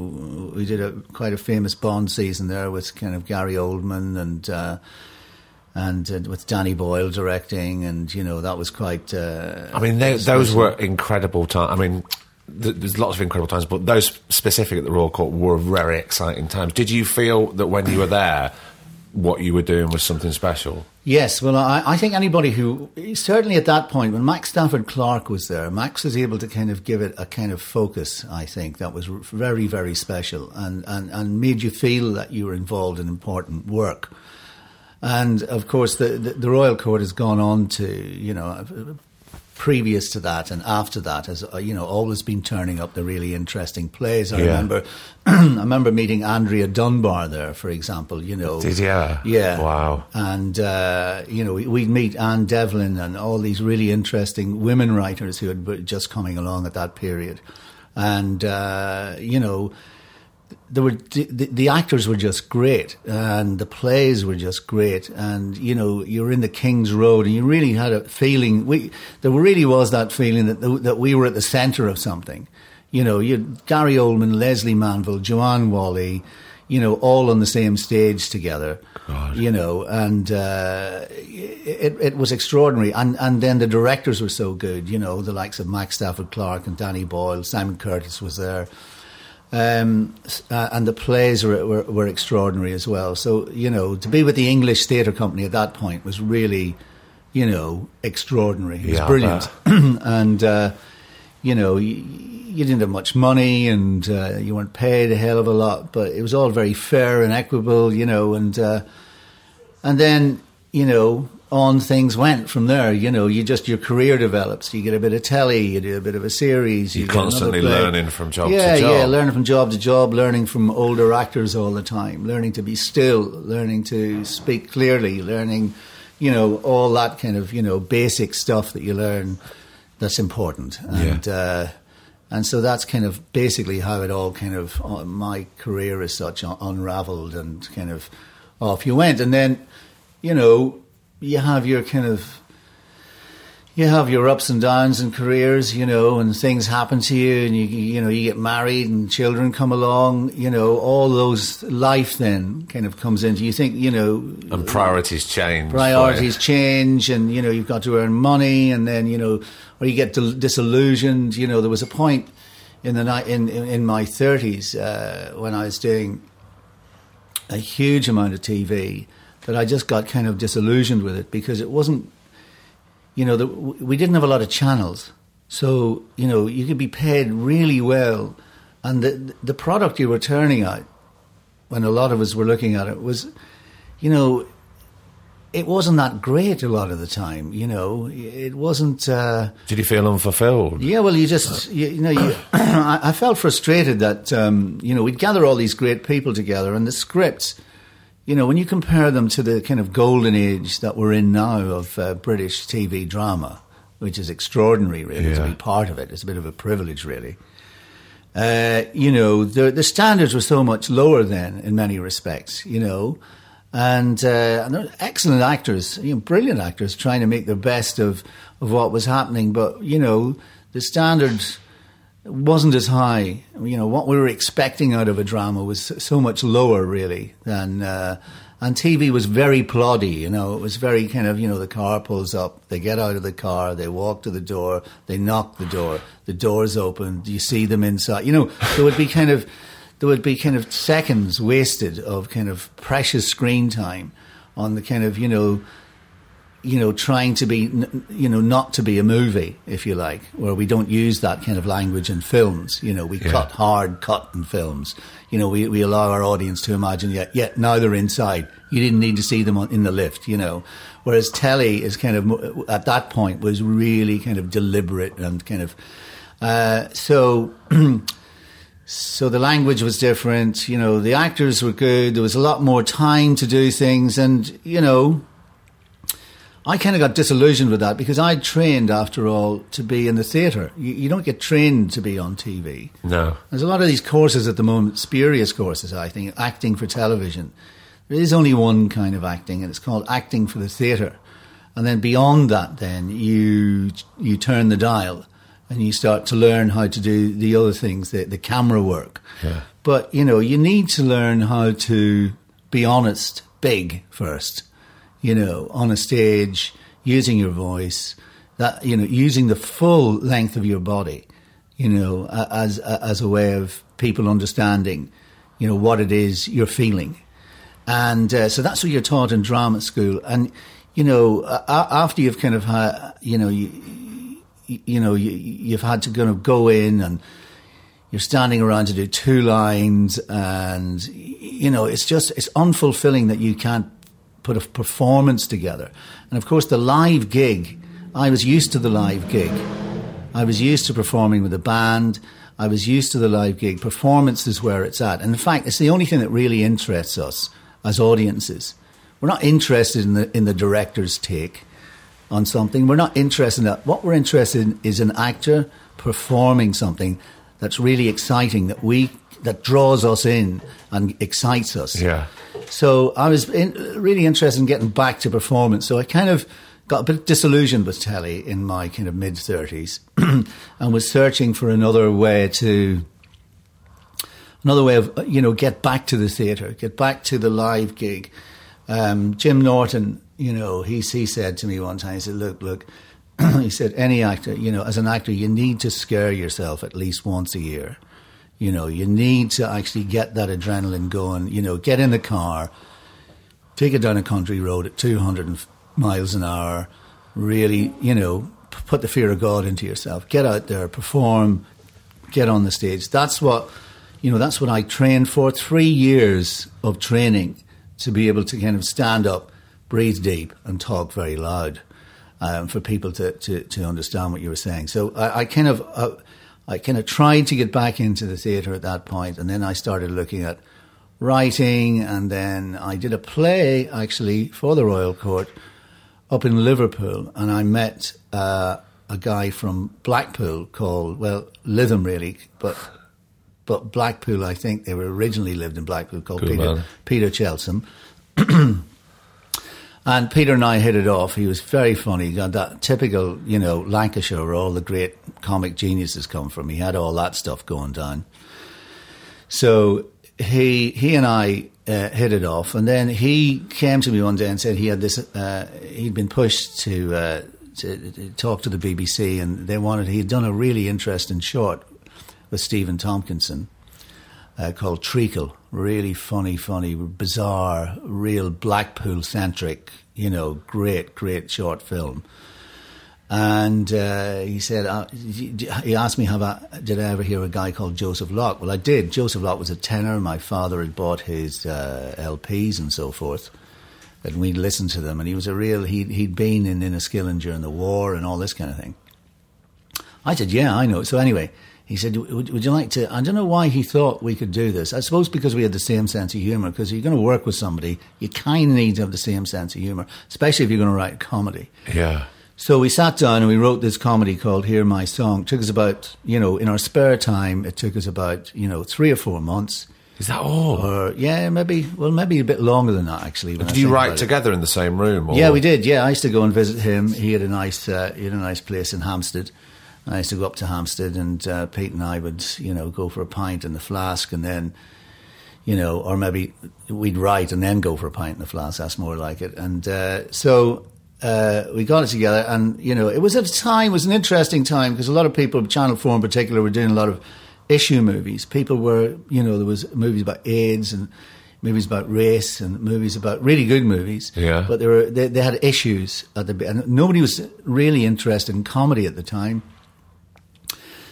we did a quite a famous Bond season there with kind of Gary Oldman and uh, and uh, with Danny Boyle directing and you know that was quite uh, I mean, they, those were incredible times. I mean, th- there's lots of incredible times, but those specific at the Royal Court were very exciting times. Did you feel that when you were there, what you were doing was something special? Yes, well, I, I think anybody who certainly at that point when Max Stafford Clark was there, Max was able to kind of give it a kind of focus. I think that was very, very special, and and and made you feel that you were involved in important work. And of course, the the, the Royal Court has gone on to you know. Previous to that and after that, has uh, you know, always been turning up the really interesting plays. I Yeah. remember, <clears throat> I remember meeting Andrea Dunbar there, for example. You know, Did you? yeah. Wow. And, uh, you know, we- we'd meet Anne Devlin and all these really interesting women writers who had just coming along at that period. And, uh, you know, there were the, the actors were just great and the plays were just great and you know you're in the King's Road and you really had a feeling we there really was that feeling that that we were at the center of something. You know you Gary Oldman Lesley Manville Joanne Whalley you know all on the same stage together you know and uh, it, it was extraordinary. And and then the directors were so good you know the likes of Max Stafford Clark and Danny Boyle Simon Curtis was there um, uh, and the plays were, were, were extraordinary as well. So you know, to be with the English Theatre Company at that point was really, you know, extraordinary. It was Yeah, brilliant, <clears throat> and uh, you know, you, you didn't have much money, and uh, you weren't paid a hell of a lot, but it was all very fair and equitable, you know, and uh, and then you know on things went from there. You know, you just your career develops. You get a bit of telly, you do a bit of a series. You're you get constantly learning from job yeah, to job. Yeah, learning from job to job, learning from older actors all the time, learning to be still, learning to speak clearly, learning, you know, all that kind of you know basic stuff that you learn that's important. And uh, and so that's kind of basically how it all kind of uh, my career as such un- unraveled and kind of off you went, and then you know you have your kind of you have your ups and downs in careers, you know, and things happen to you, and you you know you get married and children come along, you know, all those life then kind of comes into. You think you know and priorities change. priorities change and you know you've got to earn money and then you know or you get disillusioned you know there was a point in the night in, in, my 30s uh, when I was doing a huge amount of TV that I just got kind of disillusioned with it because it wasn't you know the, we didn't have a lot of channels so you know you could be paid really well and the the product you were turning out when a lot of us were looking at it was you know it wasn't that great a lot of the time. You know, it wasn't. Uh, Did you feel unfulfilled? yeah, well, you just you, you know, you, <coughs> I, I felt frustrated that um, you know we'd gather all these great people together, and the scripts. You know, when you compare them to the kind of golden age that we're in now of uh, British TV drama, which is extraordinary, really, to be part of it. It's a bit of a privilege, really. Uh, you know, the the standards were so much lower then in many respects. You know, and, uh, and excellent actors, you know, brilliant actors, trying to make the best of of what was happening. But you know, the standards wasn't as high. You know, what we were expecting out of a drama was so much lower, really, than. Uh, and TV was very ploddy, you know. It was very kind of, you know, the car pulls up, they get out of the car, they walk to the door, they knock the door, the door's open, you see them inside. You know, there would be kind of, there would be kind of seconds wasted of kind of precious screen time on the kind of, you know, you know, trying to be, you know, not to be a movie, if you like, where we don't use that kind of language in films. You know, we Yeah. cut hard cut in films. You know, we, we allow our audience to imagine, yet, yet now they're inside. You didn't need to see them on, in the lift, you know. Whereas telly is kind of, at that point, was really kind of deliberate and kind of, uh, so, <clears throat> so the language was different, you know, the actors were good, there was a lot more time to do things, and, you know, I kind of got disillusioned with that because I trained, after all, to be in the theatre. You, you don't get trained to be on TV. No. There's a lot of these courses at the moment, spurious courses, I think, acting for television. There is only one kind of acting, and it's called acting for the theatre. And then beyond that, then you you turn the dial and you start to learn how to do the other things, the, the camera work. Yeah. But you know, you need to learn how to be honest, big first. You know, on a stage, using your voice, that you know, using the full length of your body. You know, as as a way of people understanding, you know, what it is you're feeling. And uh, so that's what you're taught in drama school. And, you know, after you've kind of had, you know, you, you know, you, you've had to kind of go in and you're standing around to do two lines and, you know, it's just, it's unfulfilling that you can't put a performance together. And of course, the live gig, I was used to the live gig. I was used to performing with a band. I was used to the live gig. Performance is where it's at. And in fact, it's the only thing that really interests us as audiences. We're not interested in the, in the director's take on something. We're not interested in that. What we're interested in is an actor performing something that's really exciting, that we, that draws us in and excites us. Yeah. So I was in, really interested in getting back to performance. So I kind of got a bit disillusioned with telly in my kind of mid 30s <clears throat> and was searching for another way to another way of you know get back to the theatre, get back to the live gig. Um, Jim Norton, you know, he he said to me one time, he said, "Look, look," <clears throat> he said, "any actor, you know, as an actor, you need to scare yourself at least once a year. You know, you need to actually get that adrenaline going. You know, get in the car, take it down a country road at 200 miles an hour, really, you know, put the fear of God into yourself. Get out there, perform, get on the stage. That's what, you know, that's what I trained for. Three years of training to be able to kind of stand up, breathe deep and talk very loud um, for people to, to, to understand what you were saying. So I, I kind of uh, I kind of tried to get back into the theatre at that point, and then I started looking at writing, and then I did a play actually for the Royal Court up in Liverpool, and I met uh, a guy from Blackpool called well Lytham really, but but Blackpool I think they were originally lived in Blackpool called Peter man. Peter Chelsom. <clears throat> And Peter and I hit it off. He was very funny. He got that typical, you know, Lancashire where all the great comic geniuses come from. He had all that stuff going down. So he he and I uh, hit it off, and then he came to me one day and said he had this. Uh, he'd been pushed to, uh, to to talk to the BBC, and they wanted. He'd done a really interesting short with Stephen Tompkinson uh, called Treacle. Really funny, funny, bizarre, real Blackpool centric. You know, great, great short film. And uh, he said, uh, he asked me, have I, did I ever hear a guy called Joseph Locke? Well, I did. Joseph Locke was a tenor. My father had bought his uh, LPs and so forth. And we'd listen to them. And he was a real, he'd, he'd been in Enniskillen during the war and all this kind of thing. I said, yeah, I know. So anyway, he said, would, would you like to? I don't know why he thought we could do this. I suppose because we had the same sense of humour. Because you're going to work with somebody, you kind of need to have the same sense of humour, especially if you're going to write comedy. Yeah. So we sat down and we wrote this comedy called "Hear My Song." It took us about, you know, in our spare time, it took us about, you know, three or four months. Is that all? Or yeah, maybe well, maybe a bit longer than that actually. Did you write about it. together in the same room? Or? Yeah, we did. Yeah, I used to go and visit him. He had a nice, uh, he had a nice place in Hampstead. I used to go up to Hampstead, and uh, Pete and I would, you know, go for a pint in the flask, and then, you know, or maybe we'd write and then go for a pint in the flask. That's more like it. And uh, so uh, we got it together, and you know, it was at a time, it was an interesting time because a lot of people, Channel Four in particular, were doing a lot of issue movies. People were, you know, there was movies about AIDS and movies about race and movies about really good movies. Yeah. But they were they, they had issues at the and nobody was really interested in comedy at the time.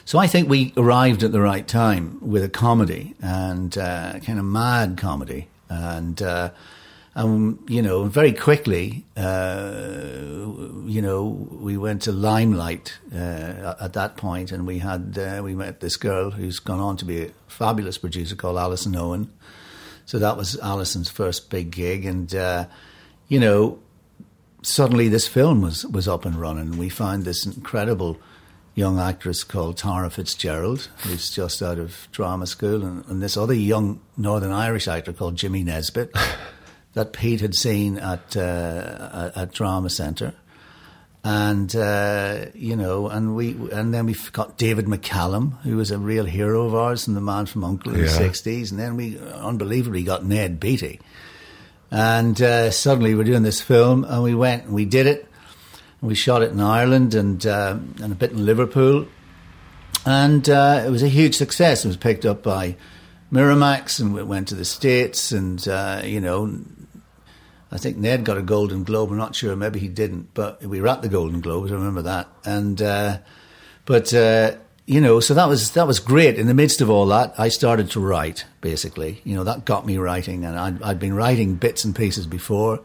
So I think we arrived at the right time with a comedy and uh, kind of mad comedy, and uh, and you know very quickly, uh, you know, we went to Limelight uh, at that point, and we had uh, we met this girl who's gone on to be a fabulous producer called Alison Owen. So that was Alison's first big gig, and you know, suddenly this film was was up and running. We found this incredible young actress called Tara Fitzgerald, who's just out of drama school, and, and this other young Northern Irish actor called Jimmy Nesbitt <laughs> that Pete had seen at uh, at, Drama Centre. And uh, you know, and we, and then we've got David McCallum, who was a real hero of ours, and the man from Uncle in the '60s. And then we, unbelievably, got Ned Beatty. And uh, suddenly we're doing this film, and we went and we did it. We shot it in Ireland and uh, and a bit in Liverpool, and uh, it was a huge success. It was picked up by Miramax, and it went to the states. And uh, you know, I think Ned got a Golden Globe. I'm not sure, maybe he didn't, but we were at the Golden Globes. I remember that. And uh, but uh, you know, so that was that was great. In the midst of all that, I started to write. Basically, you know, that got me writing, and I'd, I'd been writing bits and pieces before.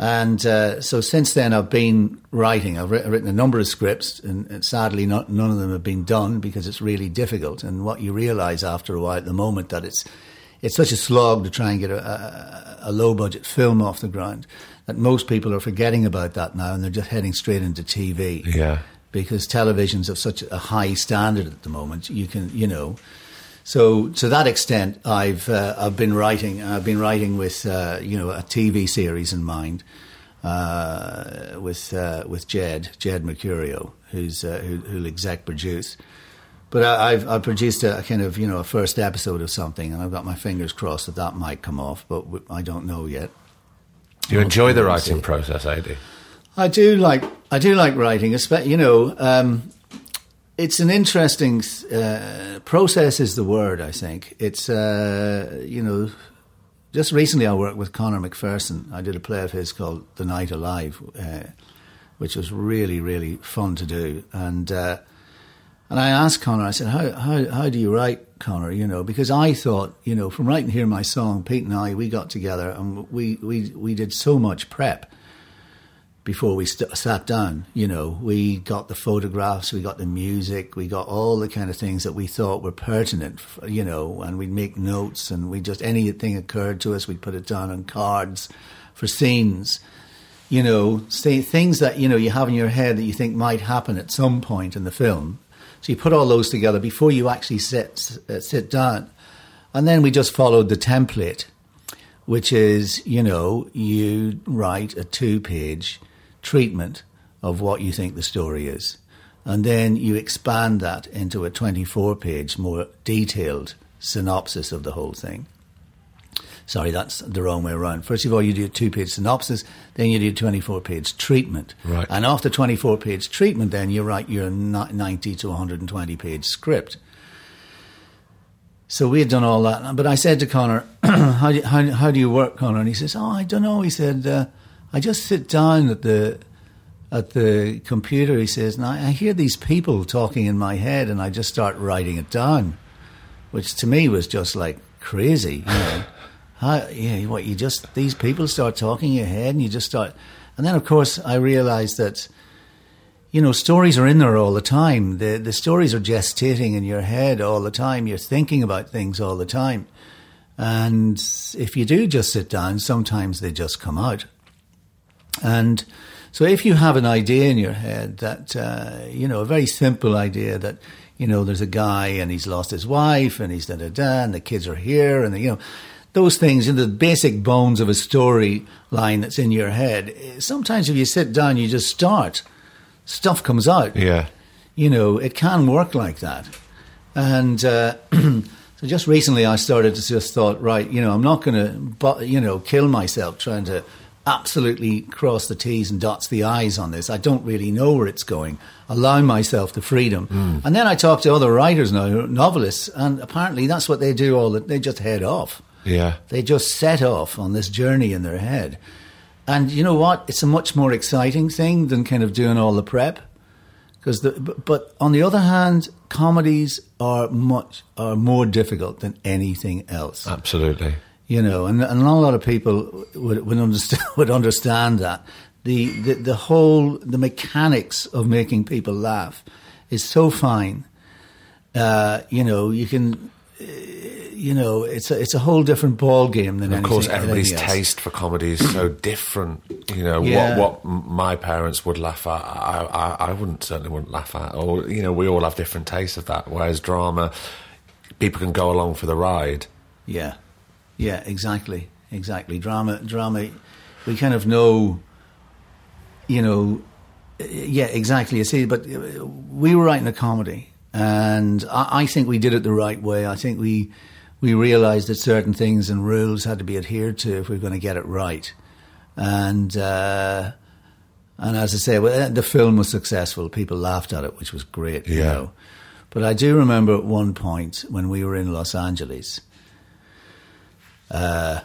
And uh, so since then, I've been writing. I've writ- written a number of scripts, and, and sadly, not, none of them have been done because it's really difficult. And what you realise after a while, at the moment, that it's it's such a slog to try and get a, a, a low budget film off the ground that most people are forgetting about that now, and they're just heading straight into TV Yeah. because television's of such a high standard at the moment. You can, you know. So to that extent, I've uh, I've been writing. I've been writing with uh, you know a TV series in mind uh, with uh, with Jed Jed Mercurio, who's uh, who, who'll exec produce. But I, I've I've produced a, kind of you know a first episode of something, and I've got my fingers crossed that that might come off, but w- I don't know yet. Do you enjoy the writing process, Adi? I do like I do like writing. especially You know, um, it's an interesting uh, process. Is the word I think it's uh, you know. Just recently, I worked with Conor McPherson. I did a play of his called "The Night Alive," uh, which was really, really fun to do. And uh, and I asked Conor I said, "How how how do you write Conor, you know, because I thought, you know, from writing Hear My Song, Pete and I, we got together and we, we, we did so much prep before we st- sat down. You know, we got the photographs, we got the music, we got all the kind of things that we thought were pertinent, you know, and we'd make notes and we just, anything occurred to us, we'd put it down on cards for scenes. You know, say, things that, you know, you have in your head that you think might happen at some point in the film. So you put all those together before you actually sit, uh, sit down. And then we just followed the template, which is, you know, you write a two page treatment of what you think the story is. And then you expand that into a 24 page, more detailed synopsis of the whole thing. Sorry, that's the wrong way around. First of all, you do a two page synopsis, then you do a 24 page treatment. Right. And after 24 page treatment, then you write your 90 to 120 page script. So we had done all that. But I said to Conor, <clears throat> how, do you, how, how, do you work, Conor? And he says, Oh, I don't know. He said, uh, I just sit down at the at the computer, he says, and I, I, hear these people talking in my head, and I just start writing it down, which to me was just like crazy, you know. <laughs> How, yeah, what you just these people start talking in your head, and you just start, and then of course I realized that, you know, stories are in there all the time. The the stories are gestating in your head all the time. You're thinking about things all the time, and if you do just sit down, sometimes they just come out. And so if you have an idea in your head that, uh, you know, a very simple idea that, you know, there's a guy and he's lost his wife and he's da da da and the kids are here and, the, you know, those things in the basic bones of a story line that's in your head. Sometimes if you sit down, you just start, stuff comes out. Yeah. You know, it can work like that. And, uh, <clears throat> so just recently I started to just thought, right, you know, I'm not going to, you know, kill myself trying to absolutely cross the T's and dots the I's on this. I don't really know where it's going. Allow myself the freedom. Mm. And then I talk to other writers now, novelists, and apparently that's what they do all the, they just head off. Yeah. They just set off on this journey in their head. And you know what? It's a much more exciting thing than kind of doing all the prep. Because the, but on the other hand, comedies are much are more difficult than anything else. Absolutely you know, and, and not a lot of people would would understand, <laughs> would understand that the, the the whole the mechanics of making people laugh is so fine. Uh, you know, you can. Uh, you know, it's a it's a whole different ball game than. And of course, everybody's taste for comedy is so <clears throat> different. You know, Yeah. what what my parents would laugh at, I, I I wouldn't certainly wouldn't laugh at. Or you know, we all have different tastes of that. Whereas drama, people can go along for the ride. Yeah, yeah, exactly, exactly. Drama, drama. We kind of know, you know, yeah, exactly. You see, but uh, we were writing a comedy, and I, I think we did it the right way. I think we we realised that certain things and rules had to be adhered to if we are going to get it right, and. Uh, and as I say, well, the film was successful. People laughed at it, which was great. You Yeah. know. But I do remember at one point when we were in Los Angeles, uh,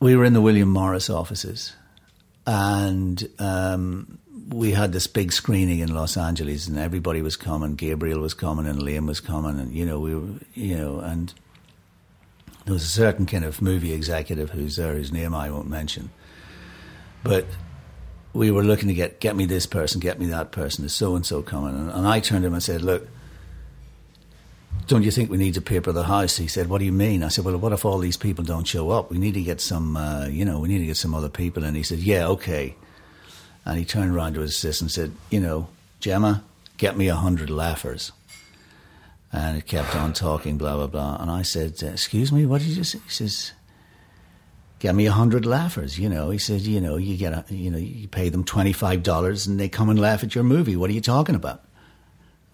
we were in the William Morris offices, and um, we had this big screening in Los Angeles, and everybody was coming. Gabriel was coming, and Liam was coming, and you know we were, you know, and there was a certain kind of movie executive who's there, whose name I won't mention, but we were looking to get get me this person, get me that person, is so and so coming, and, and I turned to him and said, look don't you think we need to paper the house? He said, what do you mean? I said, well, what if all these people don't show up? We need to get some, uh, you know, we need to get some other people. And he said, yeah, okay. And he turned around to his assistant and said, you know, Gemma, get me a hundred laughers. And it kept on talking, blah, blah, blah. And I said, excuse me, what did you say? He says, get me a hundred laughers. You know, he said, you know, you get, a, you know, you pay them $25 and they come and laugh at your movie. What are you talking about?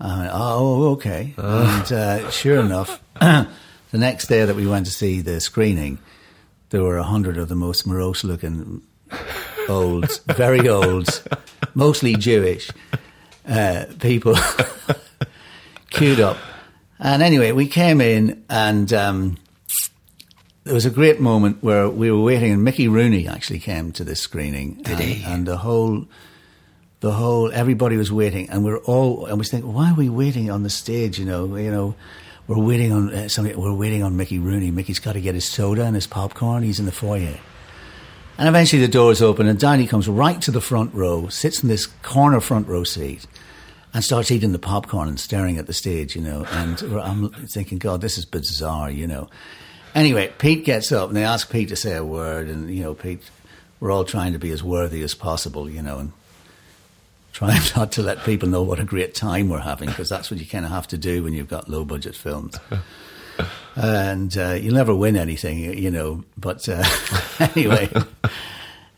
I went, oh, okay. And uh, sure enough, <clears throat> the next day that we went to see the screening, there were a hundred of the most morose looking old, very old, mostly Jewish uh, people <laughs> queued up. And anyway, we came in and um, there was a great moment where we were waiting and Mickey Rooney actually came to this screening. Did and, he? And the whole the whole everybody was waiting and we're all and we think why are we waiting on the stage you know you know we're waiting on uh, somebody, we're waiting on Mickey Rooney. Mickey's got to get his soda and his popcorn. He's in the foyer. And eventually the doors open and Danny comes right to the front row, sits in this corner front row seat and starts eating the popcorn and staring at the stage, you know. And <laughs> I'm thinking, God, this is bizarre, you know. Anyway, Pete gets up and they ask Pete to say a word and, you know, Pete, we're all trying to be as worthy as possible, you know, and trying <laughs> not to let people know what a great time we're having because that's what you kind of have to do when you've got low budget films. and uh, you'll never win anything, you know. But uh, <laughs> anyway,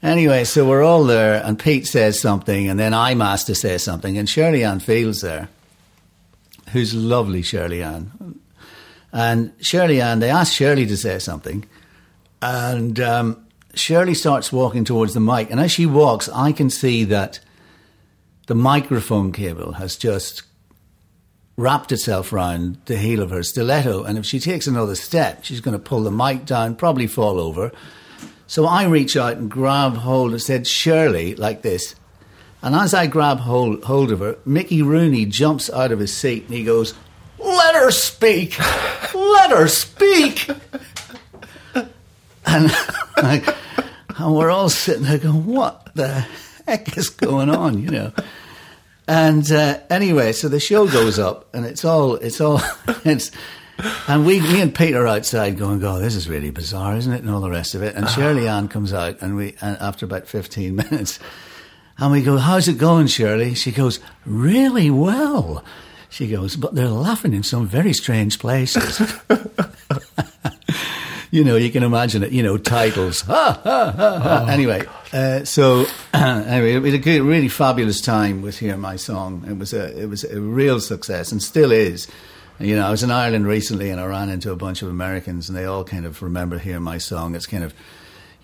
anyway, so we're all there, and Pete says something, and then I'm asked to say something, and Shirley Anne Field's there, who's lovely, Shirley Anne, and Shirley Anne. They ask Shirley to say something, and um, Shirley starts walking towards the mic, and as she walks, I can see that the microphone cable has just wrapped itself round the heel of her stiletto. And if she takes another step, she's going to pull the mic down, probably fall over. So I reach out and grab hold and said, Shirley, like this. And as I grab hold, hold of her, Mickey Rooney jumps out of his seat and he goes, Let her speak! Let her speak! <laughs> And, <laughs> and we're all sitting there going, What the heck is going on, you know? And uh, anyway, so the show goes up, and it's all it's all <laughs> it's. And we, me and Pete are outside going, "God, this is really bizarre, isn't it?" And all the rest of it. And Shirley Anne comes out, and we, and after about fifteen <laughs> minutes, and we go, "How's it going, Shirley?" She goes, "Really well." She goes, "But they're laughing in some very strange places." <laughs> you know, you can imagine it. You know, titles. Ha, ha, ha, ha. Oh, anyway, uh, so <clears throat> anyway, it was a good, really fabulous time with "Hear My Song." It was a, it was a real success, and still is. You know, I was in Ireland recently, and I ran into a bunch of Americans, and they all kind of remember "Hear My Song." It's kind of,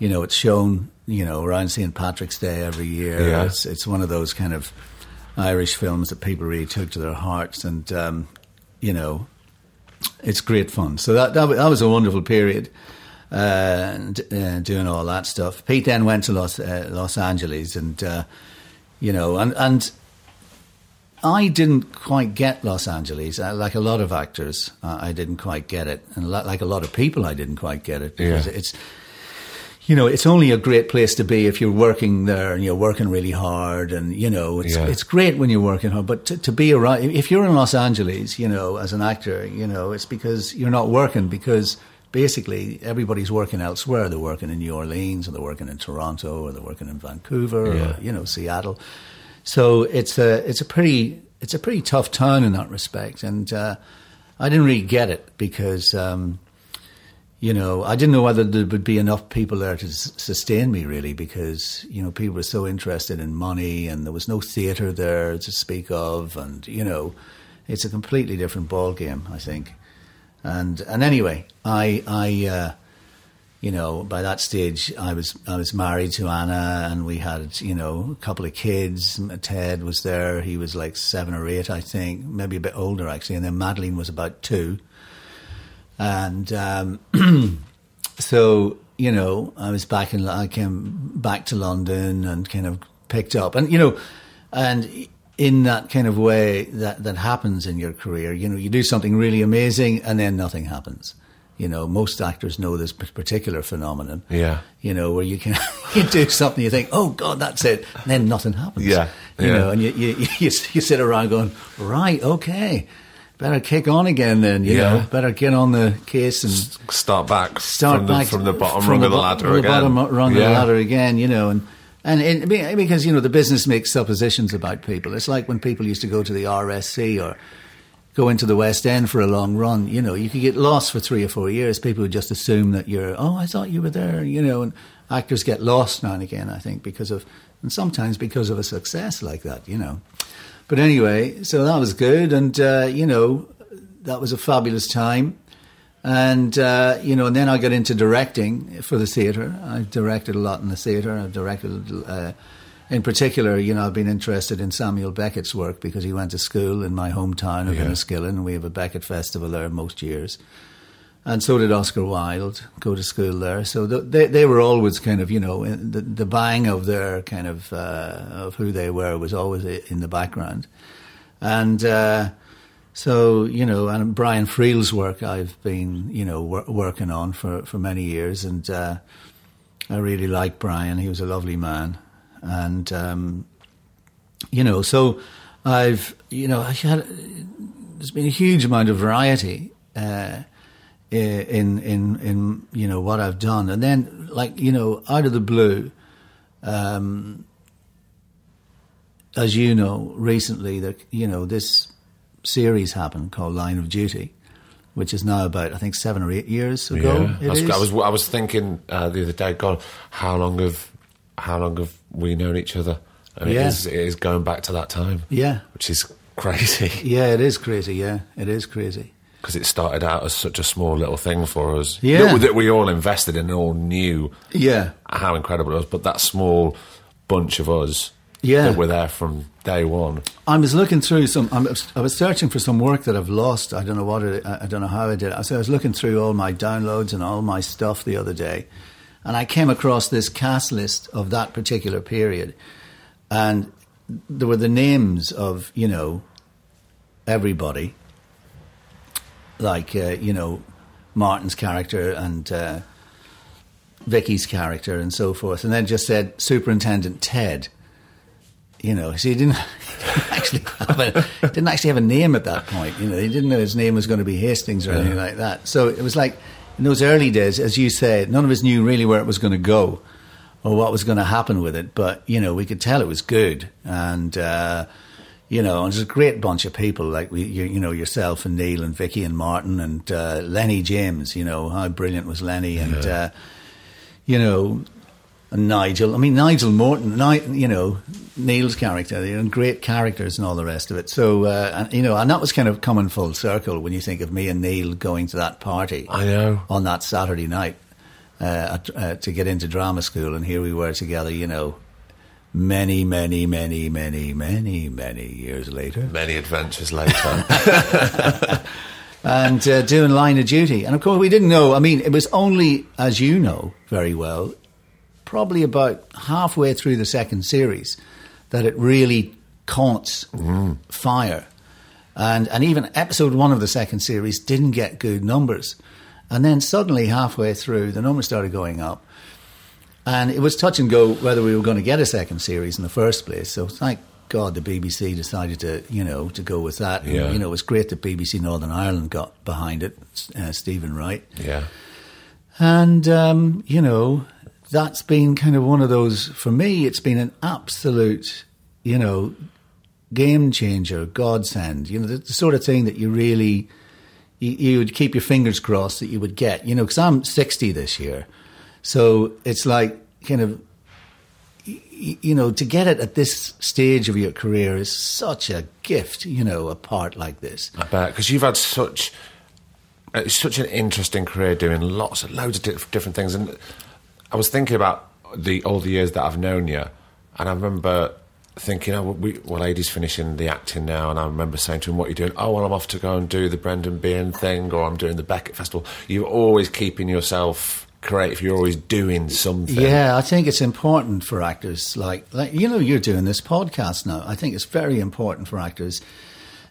you know, it's shown, you know, around St. Patrick's Day every year. Yeah. It's it's one of those kind of Irish films that people really took to their hearts, and um, you know, it's great fun. So that that, that was a wonderful period. Uh, and, uh, doing all that stuff. Pete then went to Los uh, Los Angeles, and uh, you know, and and I didn't quite get Los Angeles. Uh, like a lot of actors, uh, I didn't quite get it, and like a lot of people, I didn't quite get it because yeah. it's you know, it's only a great place to be if you're working there and you're working really hard. And, you know, it's, yeah. it's great when you're working hard. But to, to be around, if you're in Los Angeles, you know, as an actor, you know, it's because you're not working because basically everybody's working elsewhere. They're working in New Orleans or they're working in Toronto or they're working in Vancouver yeah. or, you know, Seattle. So it's a, it's a pretty, it's a pretty tough town in that respect. And, uh, I didn't really get it because, um, you know, I didn't know whether there would be enough people there to sustain me really because, you know, people were so interested in money and there was no theatre there to speak of. And, you know, it's a completely different ball game, I think. And, and anyway, I, I, uh, you know, by that stage, I was I was married to Anna, and we had you know a couple of kids. Ted was there; he was like seven or eight, I think, maybe a bit older actually. And then Madeline was about two, and um, <clears throat> so you know I was back in I came back to London and kind of picked up. And you know and in that kind of way that that happens in your career you know you do something really amazing and then nothing happens. You know most actors know this particular phenomenon. Yeah. You know where you can <laughs> you do something you think oh god that's it and then nothing happens. Yeah, you yeah. know and you, you <laughs> you you sit around going right okay better kick on again then, you yeah. know. Better get on the case and start back. Start from back the, from the bottom from rung the, of the ladder the again. bottom rung yeah. of the ladder again, you know. And and it, because you know the business makes suppositions about people. It's like when people used to go to the RSC or go into the West End for a long run. You know, you could get lost for three or four years. People would just assume that you're. Oh, I thought you were there. You know, and actors get lost now and again. I think because of and sometimes because of a success like that. You know. But anyway, so that was good, and uh, you know, that was a fabulous time. And uh, you know, and then I got into directing for the theatre. I directed a lot in the theatre. I've directed, uh, in particular, you know, I've been interested in Samuel Beckett's work because he went to school in my hometown of yeah. Enniskillen, and we have a Beckett Festival there most years. And so did Oscar Wilde go to school there. So the, they they were always kind of you know the the bang of their kind of uh, of who they were was always in the background, and uh, So you know, and Brian Friel's work I've been you know wor- working on for for many years, and uh, I really like Brian. He was a lovely man, and um, you know, so I've you know I had there's been a huge amount of variety. Uh, in in in you know what I've done, and then like you know out of the blue, um, as you know, recently that you know this series happened called Line of Duty, which is now about I think seven or eight years ago. Yeah. I was, I was I was thinking uh, the other day, God, how long have how long have we known each other? And Yeah. it, is, it is going back to that time, Yeah, which is <laughs> crazy yeah, it is crazy. Yeah, it is crazy. Because it started out as such a small little thing for us. Yeah. that, that we all invested in and all knew Yeah, how incredible it was. But that small bunch of us Yeah. that were there from day one. I was looking through some. I was, I was searching for some work that I've lost. I don't know what it. I I don't know how I did. it. So I was looking through all my downloads and all my stuff the other day, and I came across this cast list of that particular period, and there were the names of you know everybody, like uh, you know Martin's character and uh, Vicky's character and so forth, and then just said Superintendent Ted you know, so he didn't <laughs> actually have a didn't actually have a name at that point. You know, he didn't know his name was going to be Hastings or anything like that. So it was like in those early days, as you say, none of us knew really where it was going to go or what was going to happen with it. But you know, we could tell it was good, and uh, you know, and there's a great bunch of people like we, you, you know, yourself and Neil and Vicky and Martin and uh, Lenny James. You know, how brilliant was Lenny and. Uh, you know, and Nigel. I mean, Nigel Morton, Ni- you know, Neil's character, you know, great characters and all the rest of it. So, uh, and, you know, and that was kind of coming full circle when you think of me and Neil going to that party I know. on that Saturday night uh, at, uh, to get into drama school, and here we were together, you know, many, many, many, many, many, many years later. Many adventures later. <laughs> and uh, doing line of duty. And of course, we didn't know. I mean, it was only, as you know very well, probably about halfway through the second series that it really caught fire. And, and even episode one of the second series didn't get good numbers. And then suddenly, halfway through, the numbers started going up. And it was touch and go whether we were going to get a second series in the first place. So thank God the BBC decided to, you know, to go with that. And, you know, it was great that BBC Northern Ireland got behind it, uh, Stephen Wright. yeah. And, um, you know, that's been kind of one of those, for me, it's been an absolute, you know, game changer, godsend. You know, the, the sort of thing that you really, you, you would keep your fingers crossed that you would get, you know, because I'm 60 this year. So it's like kind of, you know, to get it at this stage of your career is such a gift, you know, a part like this. I bet because you've had such uh, such an interesting career doing lots of loads of different things, and I was thinking about the all the years that I've known you, and I remember thinking, oh, we, well, Lady's finishing the acting now, and I remember saying to him, "What are you doing?" Oh, well, I'm off to go and do the Brendan Behan thing, or I'm doing the Beckett Festival. You're always keeping yourself creative. If you're always doing something. Yeah, I think it's important for actors. Like, like you know, you're doing this podcast now. I think it's very important for actors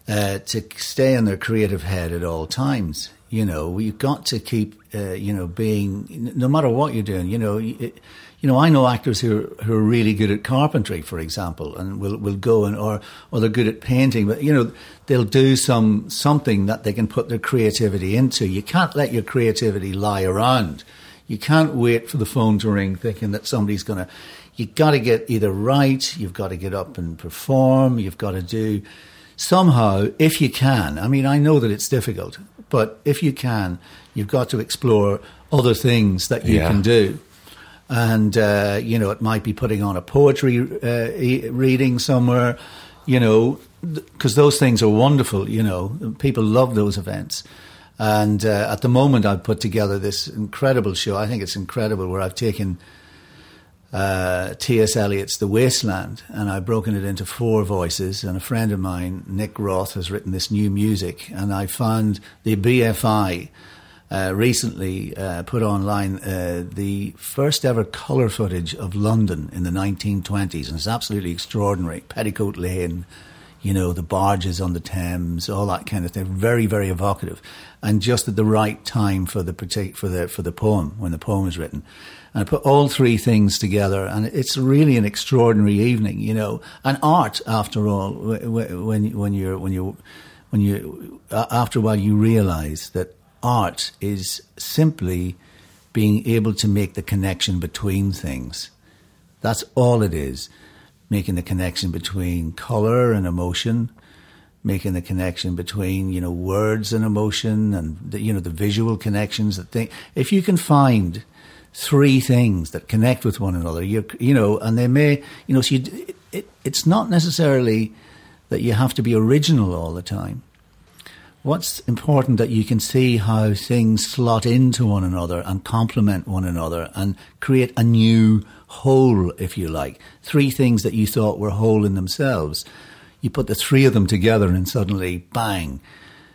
uh, to stay in their creative head at all times. You know, you've got to keep, uh, you know, being no matter what you're doing. You know, you, you know, I know actors who are, who are really good at carpentry, for example, and will will go and or or they're good at painting, but you know, they'll do some something that they can put their creativity into. You can't let your creativity lie around. You can't wait for the phone to ring thinking that somebody's going to. You've got to get either right, you've got to get up and perform, you've got to do somehow, if you can. I mean, I know that it's difficult, but if you can, you've got to explore other things that you Yeah. can do. And, uh, you know, it might be putting on a poetry uh, e- reading somewhere, you know, because those things are wonderful, you know. People love those events. And uh, at the moment, I've put together this incredible show. I think it's incredible where I've taken uh, T.S. Eliot's The Wasteland and I've broken it into four voices. And a friend of mine, Nick Roth, has written this new music. And I found the BFI uh, recently uh, put online uh, the first ever colour footage of London in the 1920s. And it's absolutely extraordinary. Petticoat Lane, you know, the barges on the Thames, all that kind of thing. Very, very evocative, and just at the right time for the for the for the poem when the poem was written. And I put all three things together, and it's really an extraordinary evening, you know. And art, after all, when when you're when you when you after a while you realize that art is simply being able to make the connection between things. That's all it is. Making the connection between color and emotion, making the connection between, you know, words and emotion and the, you know, the visual connections that think, if you can find three things that connect with one another, you you know, and they may, you know, so you, it, it's not necessarily that you have to be original all the time. What's important that you can see how things slot into one another and complement one another and create a new whole, if you like. Three things that you thought were whole in themselves. You put the three of them together and suddenly, bang,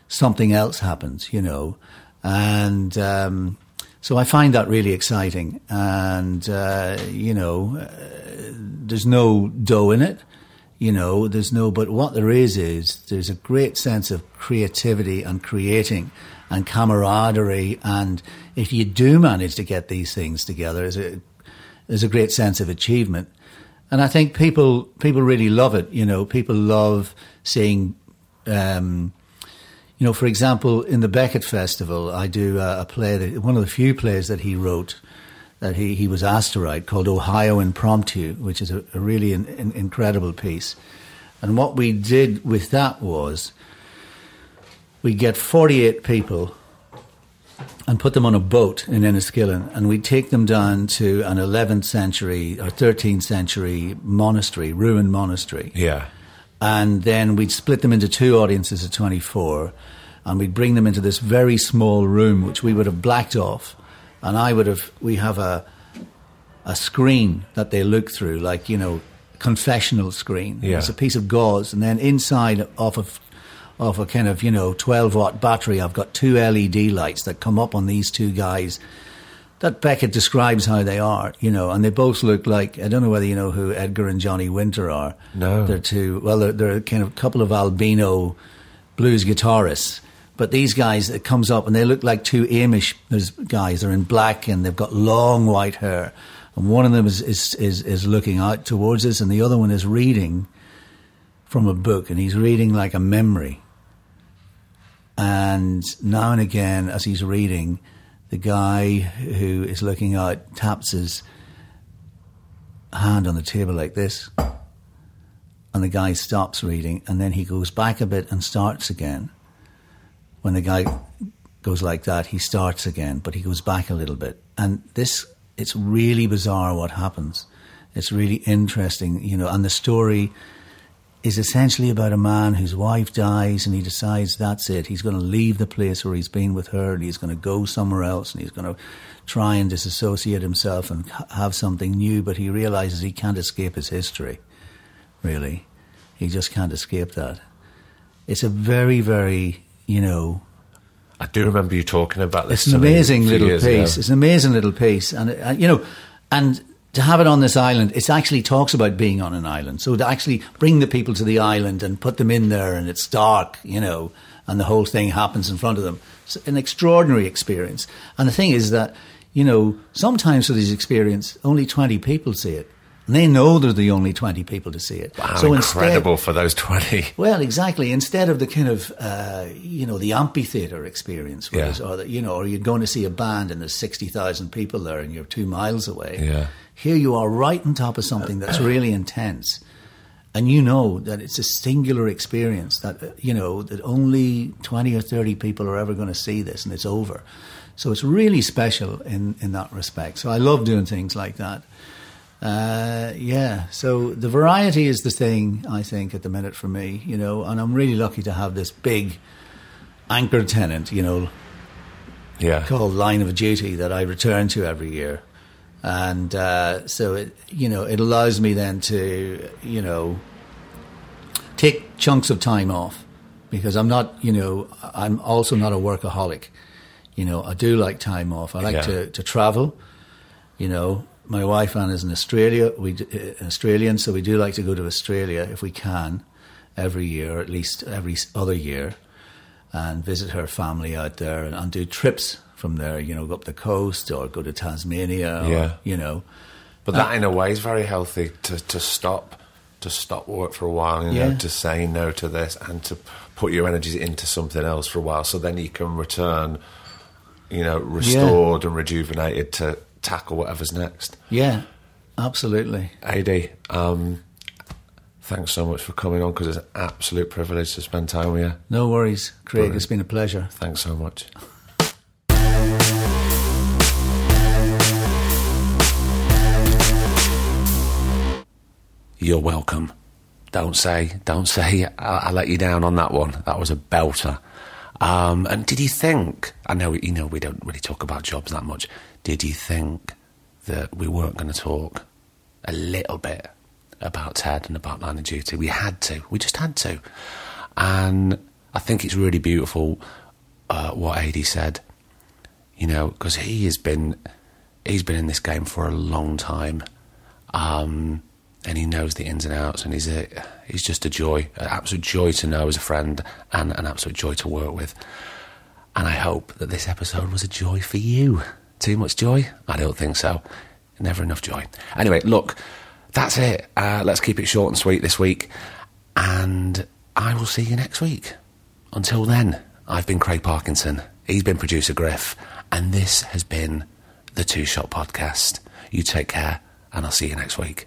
something else happens, you know. And um, so I find that really exciting. And, uh, you know, uh, there's no dough in it you know, there's no, but what there is is there's a great sense of creativity and creating and camaraderie. And if you do manage to get these things together, there's a, there's a great sense of achievement. And I think people, people really love it. You know, people love seeing, um, you know, for example, in the Beckett Festival, I do a, a play that, one of the few plays that he wrote that he, he was asked to write called Ohio Impromptu, which is a, a really an incredible piece. And what we did with that was we get 48 people and put them on a boat in Enniskillen, and we'd take them down to an 11th century or 13th century monastery, ruined monastery. Yeah. And then we'd split them into two audiences of 24, and we'd bring them into this very small room, which we would have blacked off and I would have we have a a screen that they look through, like you know, confessional screen. Yeah. It's a piece of gauze, and then inside off of off a kind of you know twelve watt battery, I've got two LED lights that come up on these two guys. That Beckett describes how they are, you know, and they both look like I don't know whether you know who Edgar and Johnny Winter are. No, they're two. Well, they're, they're kind of a couple of albino blues guitarists but these guys, it comes up and they look like two Amish guys. They're in black and they've got long white hair. And one of them is, is, is, is looking out towards us and the other one is reading from a book and he's reading like a memory. And now and again, as he's reading, the guy who is looking out taps his hand on the table like this. And the guy stops reading and then he goes back a bit and starts again when the guy goes like that, he starts again, but he goes back a little bit. And this, it's really bizarre what happens. It's really interesting, you know, and the story is essentially about a man whose wife dies and he decides that's it. He's going to leave the place where he's been with her and he's going to go somewhere else and he's going to try and disassociate himself and have something new, but he realizes he can't escape his history, really. He just can't escape that. It's a very, very you know. I do remember you talking about this. It's an amazing little piece. Ago. It's an amazing little piece, and uh, you know, and to have it on this island, it actually talks about being on an island. So to actually bring the people to the island and put them in there, and it's dark, you know, and the whole thing happens in front of them. It's an extraordinary experience. And the thing is that, you know, sometimes for this experience, only 20 people see it. And they know they're the only 20 people to see it. Wow, so incredible instead, for those 20. <laughs> Well, exactly. Instead of the kind of, uh, you know, the amphitheatre experience, yeah. or, the, you know, or you're going to see a band and there's 60,000 people there and you're two miles away. Yeah. Here you are right on top of something that's really intense. And you know that it's a singular experience that, uh, you know, that only 20 or 30 people are ever going to see this and it's over. So it's really special in, in that respect. So I love doing things like that. Uh, yeah, so the variety is the thing I think at the minute for me, you know, and I'm really lucky to have this big anchor tenant, you know, yeah, called Line of Duty that I return to every year, and uh, so it, you know, it allows me then to, you know, take chunks of time off because I'm not, you know, I'm also not a workaholic. You know, I do like time off. I like yeah. to, to travel. You know, my wife Anne is in Australia. We uh, Australian, so we do like to go to Australia if we can. every year, or at least every other year, and visit her family out there and, and do trips from there. You know, go up the coast or go to Tasmania. Or, you know. But that, in a way, is very healthy to, to stop to stop work for a while. You know, to say no to this and to put your energies into something else for a while, so then you can return. You know, restored and rejuvenated to tackle whatever's next. Yeah, absolutely. Ad, um, thanks so much for coming on because it's an absolute privilege to spend time with you. No worries, Craig. Brilliant. It's been a pleasure. Thanks so much. You're welcome. Don't say, don't say I, I let you down on that one. That was a belter. Um, and did you think? I know you know we don't really talk about jobs that much. Did you think that we weren't going to talk a little bit about Ted and about Line of Duty? We had to. We just had to. And I think it's really beautiful uh, what Adi said. You know, because he has been he's been in this game for a long time, um, and he knows the ins and outs. And he's a he's just a joy, an absolute joy to know as a friend, and an absolute joy to work with. And I hope that this episode was a joy for you. Too much joy? I don't think so. Never enough joy. Anyway, look, that's it. Uh, let's keep it short and sweet this week. And I will see you next week. Until then, I've been Craig Parkinson. He's been producer Griff. And this has been the Two Shot Podcast. You take care, and I'll see you next week.